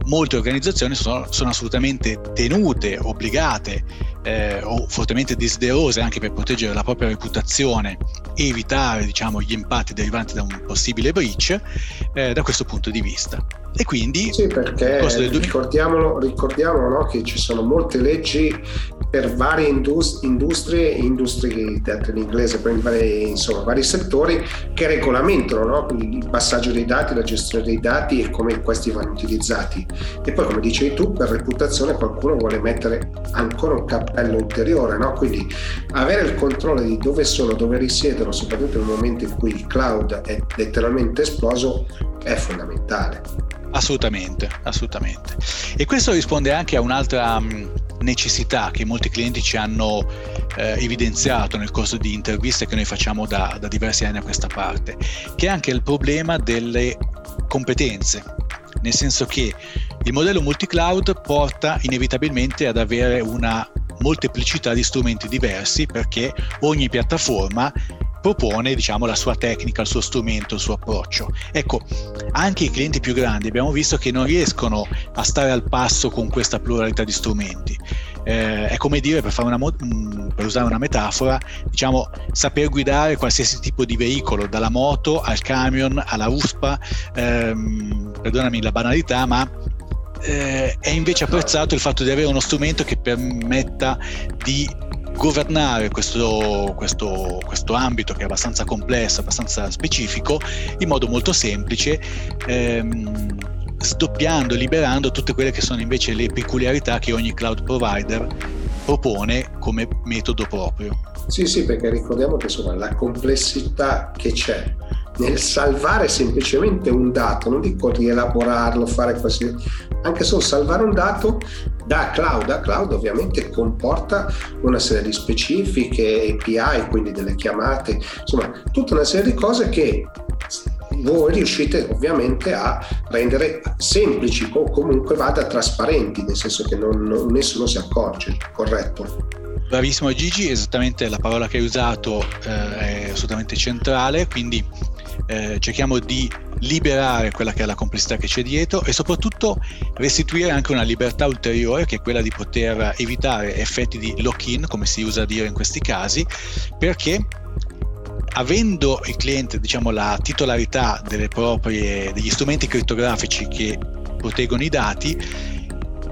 [SPEAKER 4] molte organizzazioni sono, sono assolutamente tenute, obbligate eh, o fortemente desiderose anche per proteggere la propria reputazione e evitare diciamo, gli impatti derivanti da un possibile breach eh, da questo punto di vista. E quindi
[SPEAKER 1] sì, perché ricordiamolo, ricordiamolo no, che ci sono molte leggi per varie industrie, industrie dette in inglese, per vari, insomma, vari settori che regolamentano no? il passaggio dei dati, la gestione dei dati e come questi vanno utilizzati. E poi, come dicevi tu, per reputazione qualcuno vuole mettere ancora un cappello ulteriore, no? quindi avere il controllo di dove sono, dove risiedono, soprattutto nel momento in cui il cloud è letteralmente esploso, è fondamentale.
[SPEAKER 4] Assolutamente, assolutamente. E questo risponde anche a un'altra necessità che molti clienti ci hanno eh, evidenziato nel corso di interviste che noi facciamo da, da diversi anni a questa parte, che è anche il problema delle competenze, nel senso che il modello multi-cloud porta inevitabilmente ad avere una molteplicità di strumenti diversi perché ogni piattaforma propone diciamo, la sua tecnica, il suo strumento, il suo approccio. Ecco, anche i clienti più grandi abbiamo visto che non riescono a stare al passo con questa pluralità di strumenti. Eh, è come dire, per, una, mm, per, usare una metafora, diciamo, saper guidare qualsiasi tipo di veicolo, dalla moto al camion alla USPA, ehm, perdonami la banalità, ma eh, è invece apprezzato il fatto di avere uno strumento che permetta di governare questo, questo, questo, ambito che è abbastanza complesso, abbastanza specifico, in modo molto semplice, ehm, sdoppiando, liberando tutte quelle che sono invece le peculiarità che ogni cloud provider propone come metodo proprio.
[SPEAKER 1] Sì, sì, perché ricordiamo che insomma, la complessità che c'è nel salvare semplicemente un dato, non dico rielaborarlo, fare qualsiasi, anche solo salvare un dato da cloud a cloud ovviamente comporta una serie di specifiche, API, quindi delle chiamate, insomma tutta una serie di cose che voi riuscite ovviamente a rendere semplici o comunque vada trasparenti, nel senso che non, nessuno si accorge, corretto?
[SPEAKER 4] Bravissimo Gigi, esattamente la parola che hai usato eh, è assolutamente centrale, quindi eh, cerchiamo di liberare quella che è la complessità che c'è dietro e soprattutto restituire anche una libertà ulteriore che è quella di poter evitare effetti di lock-in, come si usa a dire in questi casi, perché avendo il cliente diciamo, la titolarità proprie, degli strumenti crittografici che proteggono i dati,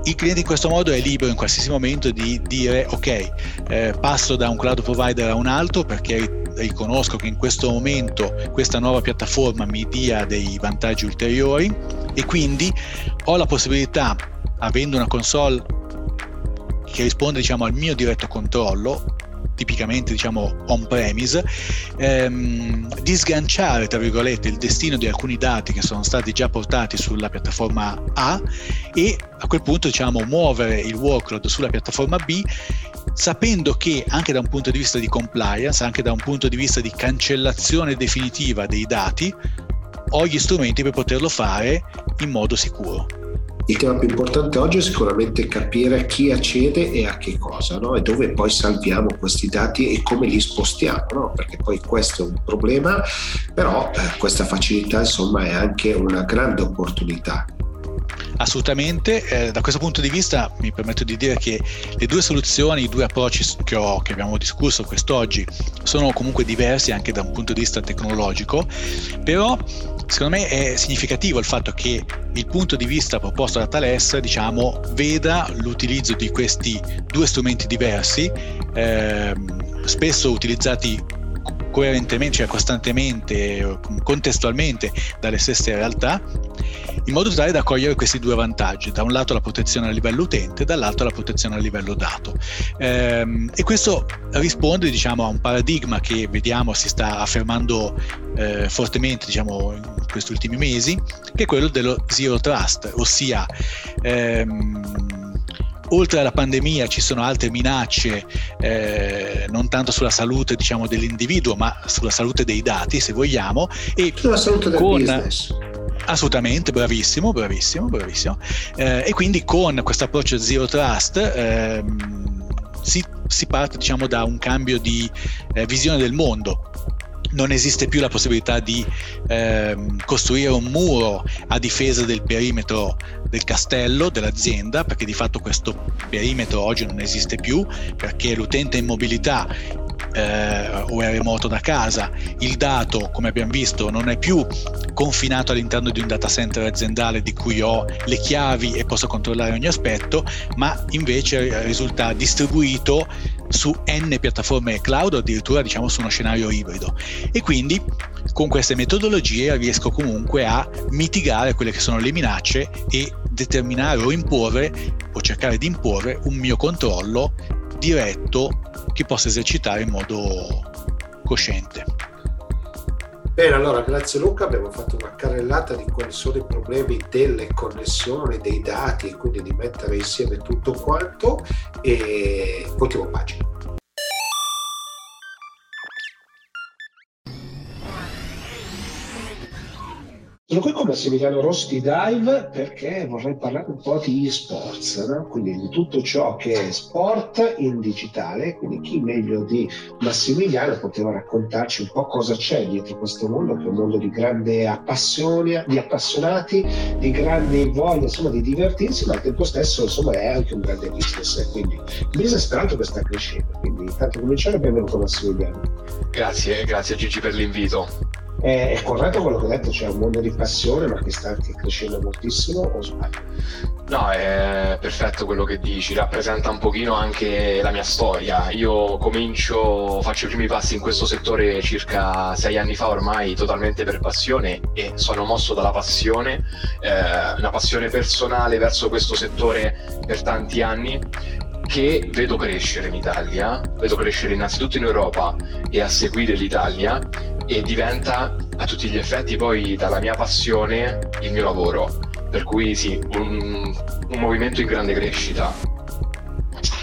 [SPEAKER 4] il cliente in questo modo è libero in qualsiasi momento di dire ok, eh, passo da un cloud provider a un altro perché riconosco che in questo momento questa nuova piattaforma mi dia dei vantaggi ulteriori e quindi ho la possibilità, avendo una console che risponde diciamo, al mio diretto controllo, tipicamente diciamo on premise, ehm, di sganciare tra virgolette il destino di alcuni dati che sono stati già portati sulla piattaforma A e a quel punto diciamo muovere il workload sulla piattaforma B sapendo che anche da un punto di vista di compliance, anche da un punto di vista di cancellazione definitiva dei dati, ho gli strumenti per poterlo fare in modo sicuro.
[SPEAKER 5] Il tema più importante oggi è sicuramente capire chi accede e a che cosa, no? e dove poi salviamo questi dati e come li spostiamo, no? perché poi questo è un problema, però eh, questa facilità insomma è anche una grande opportunità
[SPEAKER 4] Assolutamente, eh, da questo punto di vista mi permetto di dire che le due soluzioni, i due approcci che, ho, che abbiamo discusso quest'oggi sono comunque diversi anche da un punto di vista tecnologico, però secondo me è significativo il fatto che il punto di vista proposto da Thales diciamo, veda l'utilizzo di questi due strumenti diversi, eh, spesso utilizzati coerentemente, cioè costantemente, contestualmente dalle stesse realtà, in modo tale da cogliere questi due vantaggi, da un lato la protezione a livello utente, dall'altro la protezione a livello dato. Ehm, e questo risponde diciamo, a un paradigma che vediamo si sta affermando eh, fortemente diciamo, in questi ultimi mesi, che è quello dello zero trust, ossia ehm, oltre alla pandemia ci sono altre minacce, eh, non tanto sulla salute diciamo, dell'individuo, ma sulla salute dei dati, se vogliamo.
[SPEAKER 5] E sulla salute del con, business.
[SPEAKER 4] Assolutamente, bravissimo, bravissimo, bravissimo. Eh, e quindi con questo approccio zero trust ehm, si, si, parte diciamo, da un cambio di eh, visione del mondo non esiste più la possibilità di ehm, costruire un muro a difesa del perimetro del castello, dell'azienda, perché di fatto questo perimetro oggi non esiste più, perché l'utente in mobilità eh, o è remoto da casa, il dato, come abbiamo visto, non è più confinato all'interno di un data center aziendale di cui ho le chiavi e posso controllare ogni aspetto, ma invece risulta distribuito su n piattaforme cloud o addirittura diciamo su uno scenario ibrido. E quindi con queste metodologie riesco comunque a mitigare quelle che sono le minacce e determinare o imporre o cercare di imporre un mio controllo diretto che possa esercitare in modo cosciente.
[SPEAKER 1] Bene, allora grazie Luca, abbiamo fatto una carrellata di quali sono i problemi delle connessioni, dei dati quindi di mettere insieme tutto quanto e ultimo pagina. Sono qui con Massimiliano Rossi di Dive perché vorrei parlare un po' di esports, no? quindi di tutto ciò che è sport in digitale, quindi chi meglio di Massimiliano poteva raccontarci un po' cosa c'è dietro questo mondo, che è un mondo di grande appassione, di appassionati, di grande voglia insomma, di divertirsi, ma al tempo stesso insomma, è anche un grande business, quindi il business tra che sta crescendo, quindi intanto cominciare benvenuto Massimiliano.
[SPEAKER 6] Grazie, grazie Gigi per l'invito.
[SPEAKER 1] È, è, corretto quello che ho detto, c'è un mondo di passione ma che sta anche crescendo moltissimo o sbaglio?
[SPEAKER 6] No, è perfetto quello che dici, rappresenta un pochino anche la mia storia. Io comincio, faccio i primi passi in questo settore circa sei anni fa ormai totalmente per passione e sono mosso dalla passione, eh, una passione personale verso questo settore per tanti anni che vedo crescere in Italia, vedo crescere innanzitutto in Europa e a seguire l'Italia e diventa a tutti gli effetti poi dalla mia passione il mio lavoro. Per cui sì, un, un movimento in grande crescita.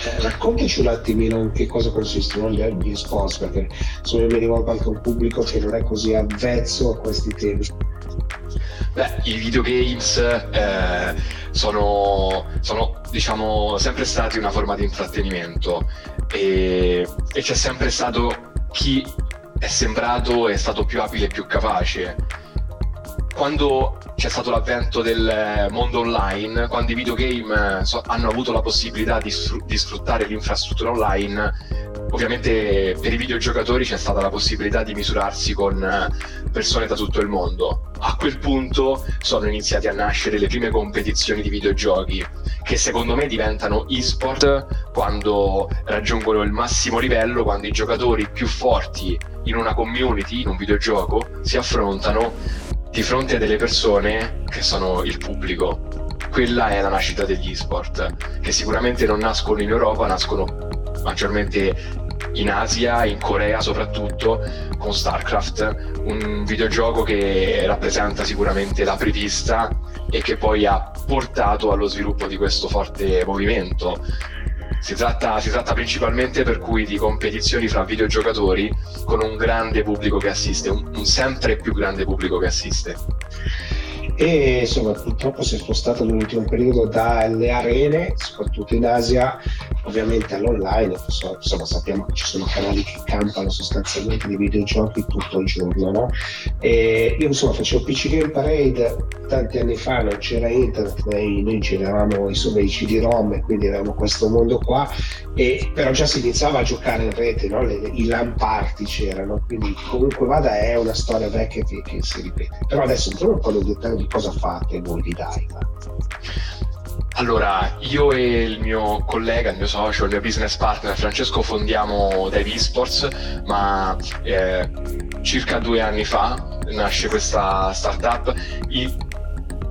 [SPEAKER 1] Eh, raccontaci un attimino in che cosa consistono gli sport, perché sono mi rivolgo anche a un pubblico che non è così avvezzo a questi temi.
[SPEAKER 6] Beh, i videogames eh, sono, sono diciamo sempre stati una forma di intrattenimento e, e c'è sempre stato chi è sembrato è stato più abile e più capace. Quando c'è stato l'avvento del mondo online, quando i videogame so, hanno avuto la possibilità di, di sfruttare l'infrastruttura online, ovviamente per i videogiocatori c'è stata la possibilità di misurarsi con eh, persone da tutto il mondo. A quel punto sono iniziate a nascere le prime competizioni di videogiochi che secondo me diventano e-sport quando raggiungono il massimo livello, quando i giocatori più forti in una community, in un videogioco, si affrontano di fronte a delle persone che sono il pubblico. Quella è la nascita degli e-sport, che sicuramente non nascono in Europa, nascono maggiormente in Asia, in Corea soprattutto, con StarCraft, un videogioco che rappresenta sicuramente l'apripista e che poi ha portato allo sviluppo di questo forte movimento. Si tratta, si tratta principalmente per cui di competizioni fra videogiocatori con un grande pubblico che assiste, un, un sempre più grande pubblico che assiste.
[SPEAKER 1] E insomma purtroppo si è spostato nell'ultimo periodo dalle arene, soprattutto in Asia, ovviamente all'online, insomma sappiamo che ci sono canali che campano sostanzialmente di videogiochi tutto il giorno, no? E io insomma facevo PC Game Parade tanti anni fa, non c'era internet, noi, noi giravamo insomma i CD-ROM e quindi avevamo questo mondo qua, e, però già si iniziava a giocare in rete, no? Le, i LAN party c'erano, quindi comunque vada è una storia vecchia che, che si ripete. Però adesso entriamo un po' nel dettaglio di cosa fate voi di Daiva.
[SPEAKER 6] Allora, io e il mio collega, il mio socio, il mio business partner Francesco fondiamo Dive Esports, ma eh, circa due anni fa nasce questa startup. I,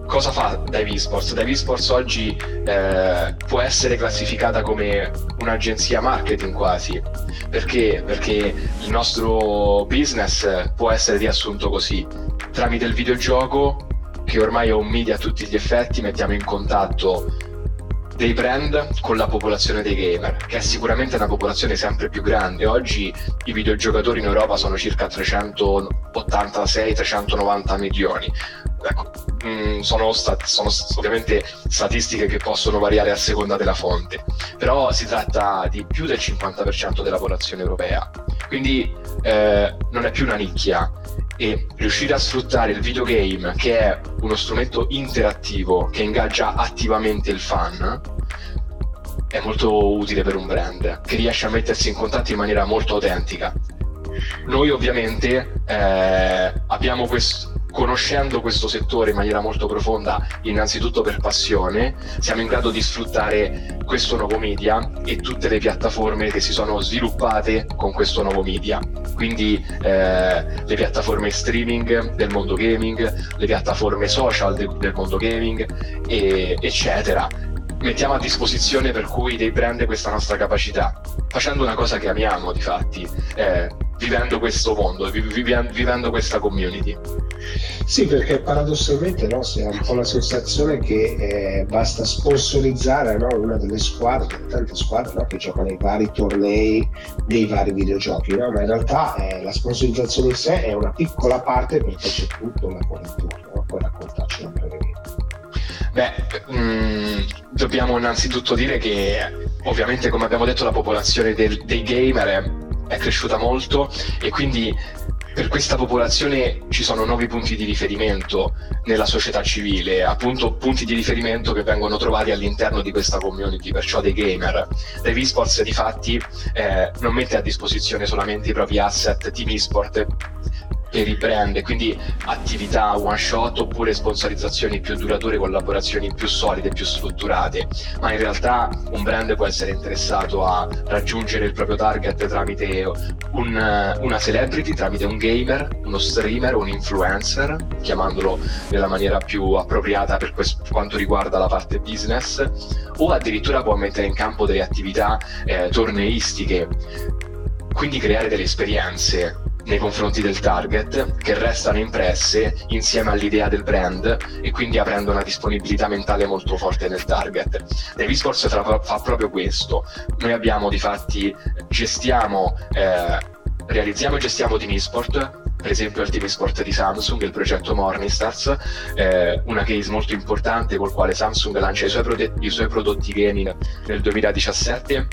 [SPEAKER 6] cosa fa Dive Esports? Dive Esports oggi eh, può essere classificata come un'agenzia marketing quasi. Perché? Perché il nostro business può essere riassunto così. Tramite il videogioco che ormai è un media a tutti gli effetti, mettiamo in contatto dei brand con la popolazione dei gamer, che è sicuramente una popolazione sempre più grande. Oggi i videogiocatori in Europa sono circa 386-390 milioni. Ecco, mm, sono, stat- sono ovviamente statistiche che possono variare a seconda della fonte, però si tratta di più del 50% della popolazione europea. Quindi eh, non è più una nicchia, e riuscire a sfruttare il videogame, che è uno strumento interattivo che ingaggia attivamente il fan, è molto utile per un brand che riesce a mettersi in contatto in maniera molto autentica. Noi ovviamente eh, abbiamo questo, conoscendo questo settore in maniera molto profonda, innanzitutto per passione, siamo in grado di sfruttare questo nuovo media e tutte le piattaforme che si sono sviluppate con questo nuovo media. Quindi eh, le piattaforme streaming del mondo gaming, le piattaforme social del, del mondo gaming, e, eccetera mettiamo a disposizione per cui dei brand questa nostra capacità, facendo una cosa che amiamo di fatti, eh, vivendo questo mondo, vivendo questa community.
[SPEAKER 1] Sì, perché paradossalmente no, si ha un po' la sensazione che eh, basta sponsorizzare no, una delle squadre, tante squadre no, che giocano nei vari tornei dei vari videogiochi, ma in realtà eh, la sponsorizzazione in sé è una piccola parte perché c'è tutto la intorno, puoi raccontarcelo brevemente.
[SPEAKER 6] Beh, mh, mm, dobbiamo innanzitutto dire che ovviamente come abbiamo detto la popolazione del, dei gamer è, è cresciuta molto e quindi per questa popolazione ci sono nuovi punti di riferimento nella società civile, appunto punti di riferimento che vengono trovati all'interno di questa community, perciò dei gamer. Dev Esports di fatti eh, non mette a disposizione solamente i propri asset team esport per i brand, quindi attività one shot oppure sponsorizzazioni più durature, collaborazioni più solide, più strutturate, ma in realtà un brand può essere interessato a raggiungere il proprio target tramite un, una celebrity, tramite un gamer, uno streamer, un influencer, chiamandolo nella maniera più appropriata per, questo, quanto riguarda la parte business, o addirittura può mettere in campo delle attività eh, torneistiche, quindi creare delle esperienze nei confronti del target che restano impresse insieme all'idea del brand e quindi aprendo una disponibilità mentale molto forte nel target. Nevisports fa proprio questo. Noi abbiamo di fatti, gestiamo, eh, realizziamo e gestiamo Team Esport per esempio al Team Sport di Samsung, il progetto Morningstars, eh, una case molto importante col quale Samsung lancia i suoi, prodotti, i suoi prodotti gaming nel 2017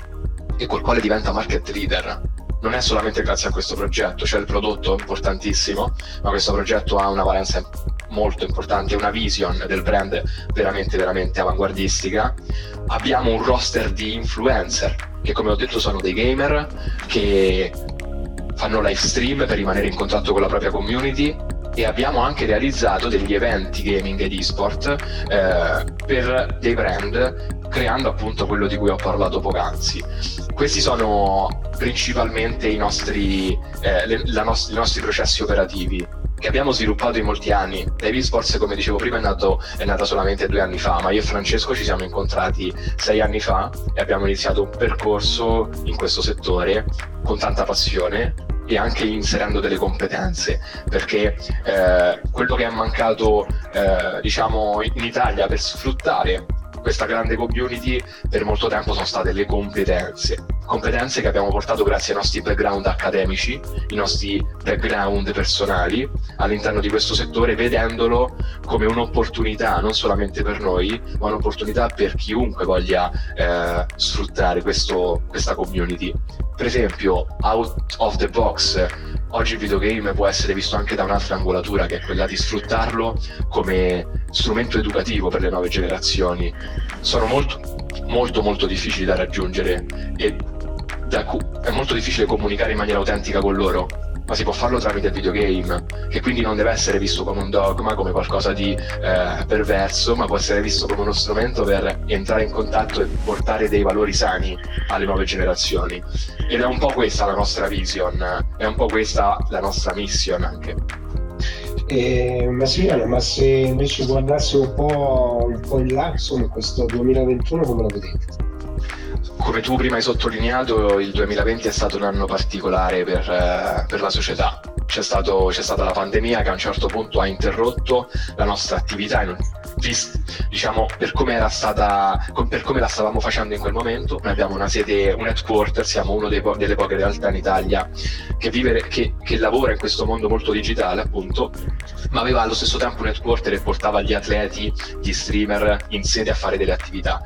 [SPEAKER 6] e col quale diventa market leader. Non è solamente grazie a questo progetto, c'è il prodotto importantissimo, ma questo progetto ha una valenza molto importante, una vision del brand veramente, veramente avanguardistica. Abbiamo un roster di influencer che, come ho detto, sono dei gamer che fanno live stream per rimanere in contatto con la propria community e abbiamo anche realizzato degli eventi gaming ed esport eh, per dei brand creando appunto quello di cui ho parlato poc'anzi. Questi sono principalmente i nostri, eh, le, nost- i nostri processi operativi che abbiamo sviluppato in molti anni. Dave Sports, come dicevo prima, è, nato, è nata solamente due anni fa, ma io e Francesco ci siamo incontrati sei anni fa e abbiamo iniziato un percorso in questo settore con tanta passione e anche inserendo delle competenze perché eh, quello che è mancato eh, diciamo in Italia per sfruttare questa grande community per molto tempo sono state le competenze. Competenze che abbiamo portato grazie ai nostri background accademici, i nostri background personali all'interno di questo settore, vedendolo come un'opportunità non solamente per noi, ma un'opportunità per chiunque voglia eh, sfruttare questo, questa community. Per esempio, out of the box, oggi il videogame può essere visto anche da un'altra angolatura, che è quella di sfruttarlo come strumento educativo per le nuove generazioni. Sono molto, molto, molto difficili da raggiungere e da è molto difficile comunicare in maniera autentica con loro ma si può farlo tramite videogame, che quindi non deve essere visto come un dogma, come qualcosa di eh, perverso, ma può essere visto come uno strumento per entrare in contatto e portare dei valori sani alle nuove generazioni. Ed è un po' questa la nostra vision, è un po' questa la nostra mission anche.
[SPEAKER 1] Eh, Massimiliano, ma se invece guardassi un po', un po' in là, insomma, questo 2021 come lo vedete?
[SPEAKER 6] Come tu prima hai sottolineato, il 2020 è stato un anno particolare per, eh, per la società. C'è, stato, c'è, stata la pandemia che a un certo punto ha interrotto la nostra attività in, diciamo per come, stata, per come la stavamo facendo in quel momento. Noi abbiamo una sede, un headquarter, siamo una delle poche realtà in Italia che, vive, che, che lavora in questo mondo molto digitale, appunto, ma aveva allo stesso tempo un headquarter e portava gli atleti, gli streamer in sede a fare delle attività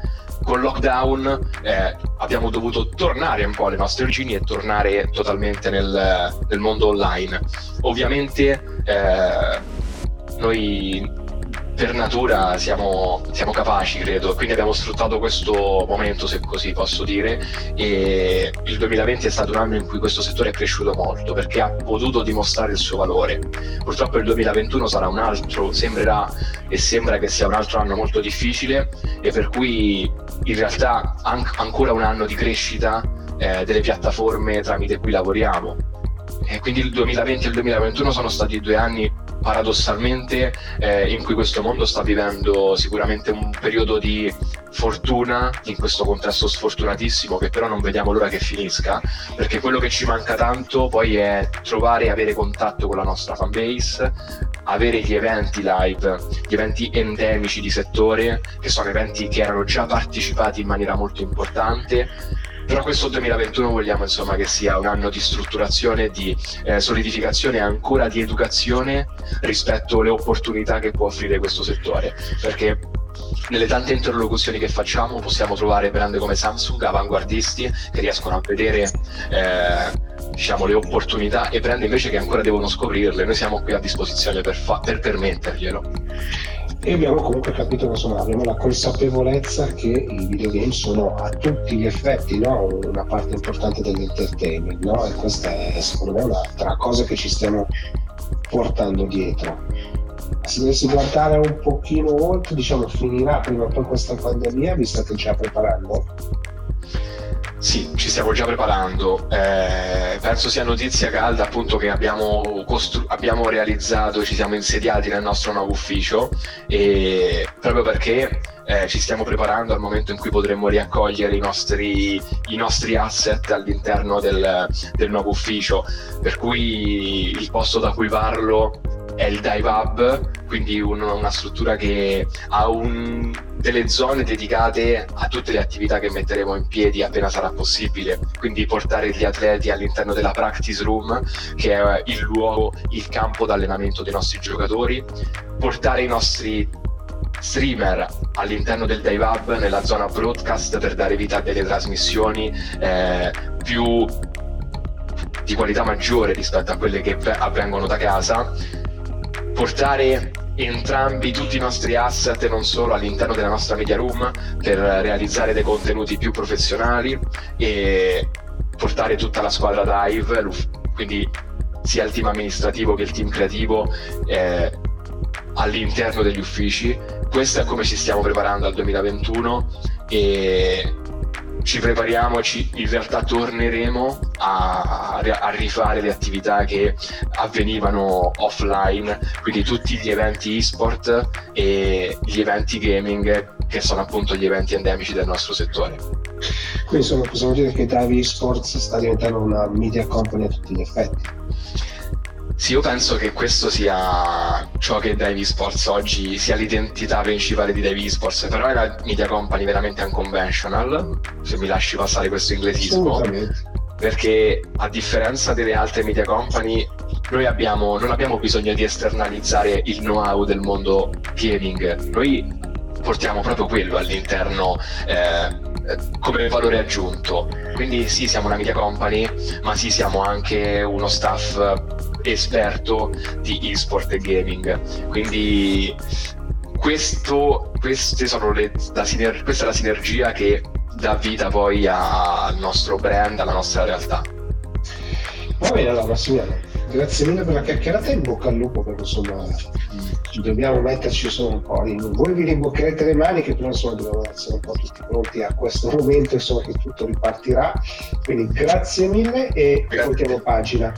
[SPEAKER 6] con lockdown eh, abbiamo dovuto tornare un po' alle nostre origini e tornare totalmente nel, nel mondo online. Ovviamente eh, noi per natura siamo, siamo, capaci, credo, quindi abbiamo sfruttato questo momento, se così posso dire, e il 2020 è stato un anno in cui questo settore è cresciuto molto perché ha potuto dimostrare il suo valore. Purtroppo il 2021 sarà un altro, sembrerà e sembra che sia un altro anno molto difficile e per cui in realtà an- ancora un anno di crescita eh, delle piattaforme tramite cui lavoriamo. E quindi il 2020 e il 2021 sono stati due anni paradossalmente eh, in cui questo mondo sta vivendo sicuramente un periodo di fortuna in questo contesto sfortunatissimo che però non vediamo l'ora che finisca perché quello che ci manca tanto poi è trovare e avere contatto con la nostra fanbase avere gli eventi live gli eventi endemici di settore che sono eventi che erano già partecipati in maniera molto importante però questo 2021 vogliamo insomma che sia un anno di strutturazione, di eh, solidificazione e ancora di educazione rispetto alle opportunità che può offrire questo settore, perché nelle tante interlocuzioni che facciamo possiamo trovare brand come Samsung avanguardisti che riescono a vedere eh, diciamo, le opportunità e brand invece che ancora devono scoprirle. Noi siamo qui a disposizione per, fa- per permetterglielo
[SPEAKER 1] e abbiamo comunque capito insomma, abbiamo la consapevolezza che i videogame sono a tutti gli effetti no? una parte importante dell'entertainment no? e questa è secondo me un'altra cosa che ci stiamo portando dietro se dovessi guardare un pochino oltre diciamo finirà prima o poi questa pandemia vi state già preparando?
[SPEAKER 6] Sì, ci stiamo già preparando. Eh, penso sia notizia calda appunto che abbiamo, costru- abbiamo realizzato, ci siamo insediati nel nostro nuovo ufficio e proprio perché eh, ci stiamo preparando al momento in cui potremmo riaccogliere i nostri, i nostri asset all'interno del, del, nuovo ufficio. Per cui il posto da cui parlo è il Dive Hub, quindi un, una struttura che ha un delle zone dedicate a tutte le attività che metteremo in piedi appena sarà possibile, quindi portare gli atleti all'interno della practice room, che è il luogo, il campo d'allenamento dei nostri giocatori, portare i nostri streamer all'interno del Dive Hub nella zona broadcast per dare vita a delle trasmissioni eh, più di qualità maggiore rispetto a quelle che avvengono da casa, portare entrambi tutti i nostri asset non solo all'interno della nostra media room per realizzare dei contenuti più professionali e portare tutta la squadra dive, quindi sia il team amministrativo che il team creativo eh, all'interno degli uffici. Questo è come ci stiamo preparando al 2021 e ci prepariamo, ci, in realtà torneremo a, a, rifare le attività che avvenivano offline, quindi tutti gli eventi e-sport e gli eventi gaming che sono appunto gli eventi endemici del nostro settore.
[SPEAKER 1] Quindi insomma possiamo dire che Davi Esports sta diventando una media company a tutti gli effetti.
[SPEAKER 6] Sì, io penso che questo sia ciò che Davy Sports oggi sia l'identità principale di Davy Sports, però è una media company veramente unconventional, se mi lasci passare questo inglesismo, perché a differenza delle altre media company noi abbiamo, non abbiamo bisogno di esternalizzare il know-how del mondo gaming, noi portiamo proprio quello all'interno eh, come valore aggiunto. Quindi sì, siamo una media company, ma sì, siamo anche uno staff esperto di e-sport e gaming. Quindi questo, queste sono le, la siner- questa è la sinergia che dà vita poi al nostro brand, alla nostra realtà.
[SPEAKER 1] Va bene allora Massimiliano, grazie mille per la chiacchierata e in bocca al lupo perché insomma dobbiamo metterci solo un po'. Voi vi rimboccherete le maniche, però insomma dobbiamo essere un po' tutti pronti a questo momento insomma, che tutto ripartirà. Quindi grazie mille e voltiamo pagina.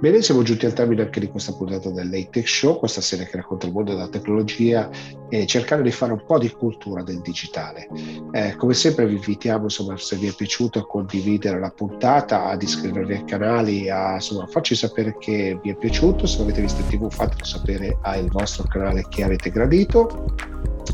[SPEAKER 1] Bene, siamo giunti al termine anche di questa puntata del Late Show, questa serie che racconta il mondo della tecnologia e cercare di fare un po' di cultura del digitale. Eh, come sempre vi invitiamo, insomma, se vi è piaciuto, a condividere la puntata, ad iscrivervi ai canali, a insomma, farci sapere che vi è piaciuto. Se l'avete visto in tv fatelo sapere al vostro canale che avete gradito.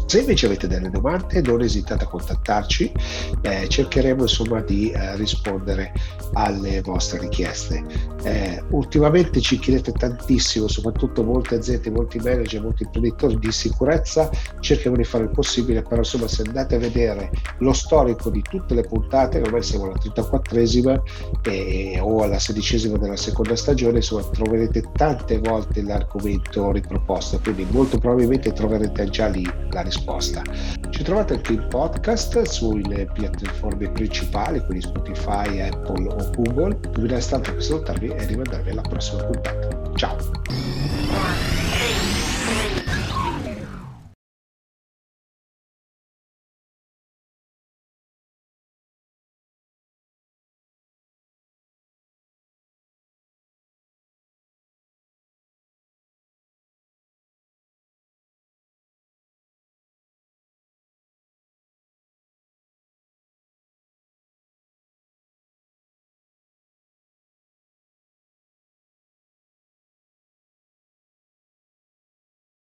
[SPEAKER 1] Se invece avete delle domande non esitate a contattarci, eh, cercheremo insomma di eh, rispondere alle vostre richieste. Eh, ultimamente ci chiedete tantissimo, soprattutto molte aziende, molti manager, molti imprenditori di sicurezza, cerchiamo di fare il possibile, però insomma se andate a vedere lo storico di tutte le puntate, ormai siamo alla 34esima eh, o alla sedicesima della seconda stagione, insomma troverete tante volte l'argomento riproposto, quindi molto probabilmente troverete già lì la risposta. Ci trovate anche in podcast sulle piattaforme principali, quindi Spotify, Apple o Google. Non mi resta altro che salutarvi e rimandarvi alla prossima puntata. Ciao!